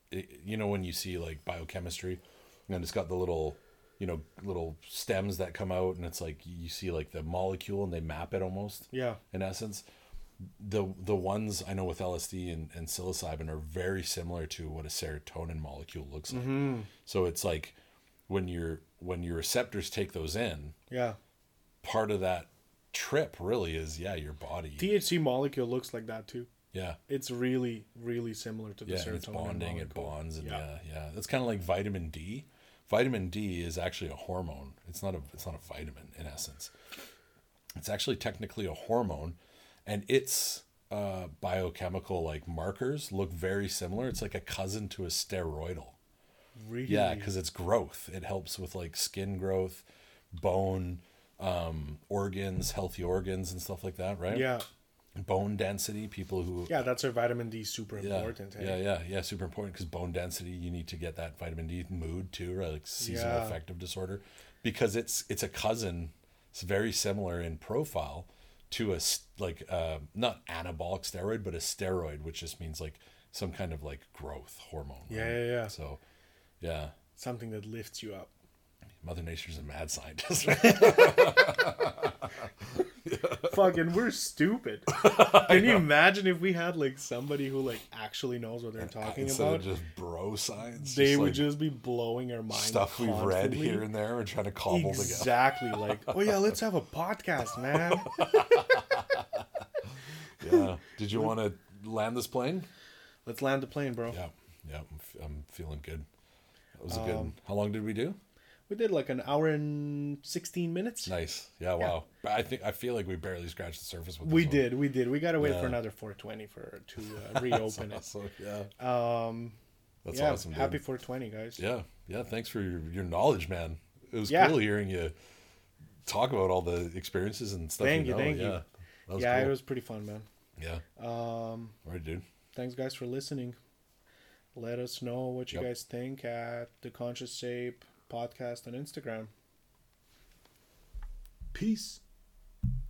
it, you know, when you see like biochemistry, and it's got the little you know little stems that come out and it's like you see like the molecule and they map it almost Yeah. in essence the the ones i know with lsd and, and psilocybin are very similar to what a serotonin molecule looks like mm-hmm. so it's like when your when your receptors take those in Yeah. part of that trip really is yeah your body. THC molecule looks like that too. yeah. It's really, really similar to the yeah serotonin it's bonding it bonds and Yeah. yeah yeah. That's kind of like vitamin d. Vitamin d is actually a hormone. It's not a it's not a vitamin in essence. It's actually technically a hormone and its uh, biochemical like markers look very similar. It's like a cousin to a steroidal Really? yeah because it's growth it helps with like skin growth bone um organs healthy organs and stuff like that right Yeah. bone density people who Yeah, that's where vitamin D is super yeah, important. hey? Yeah, yeah, yeah, super important because bone density. You need to get that vitamin D mood too, right? Like seasonal Yeah. affective disorder, because it's it's a cousin. It's very similar in profile to a like uh, not anabolic steroid, but a steroid, which just means like some kind of like growth hormone. Yeah, yeah, yeah. So, yeah, Something that lifts you up. Mother Nature's a mad scientist. Fucking, we're stupid. Can you imagine if we had like somebody who like actually knows what they're talking Instead about? of just bro science, They just, would like, just be blowing our mind. stuff we've read here and there and trying to cobble together. Exactly. Like, oh yeah, let's have a podcast, man. Yeah. Did you want to land this plane? Let's land the plane, bro. Yeah, yeah, I'm, f- I'm feeling good. That was a good. Um, How long did we do? We did like an hour and sixteen minutes. Nice. Yeah, wow. But I think I feel like we barely scratched the surface with. We one. did, we did. We gotta wait Yeah. for another 420 for to uh, reopen it. Yeah, Um, that's yeah, awesome. Dude. happy 420, guys. Yeah, yeah. Thanks for your, your knowledge, man. It was Yeah. cool hearing you talk about all the experiences and stuff. Thank you, know. thank you. yeah. Was yeah, cool. it was pretty fun, man. Yeah. Um, All right, dude. thanks guys for listening. Let us know what you Yep. guys think at the Conscious Ape podcast on Instagram. Peace.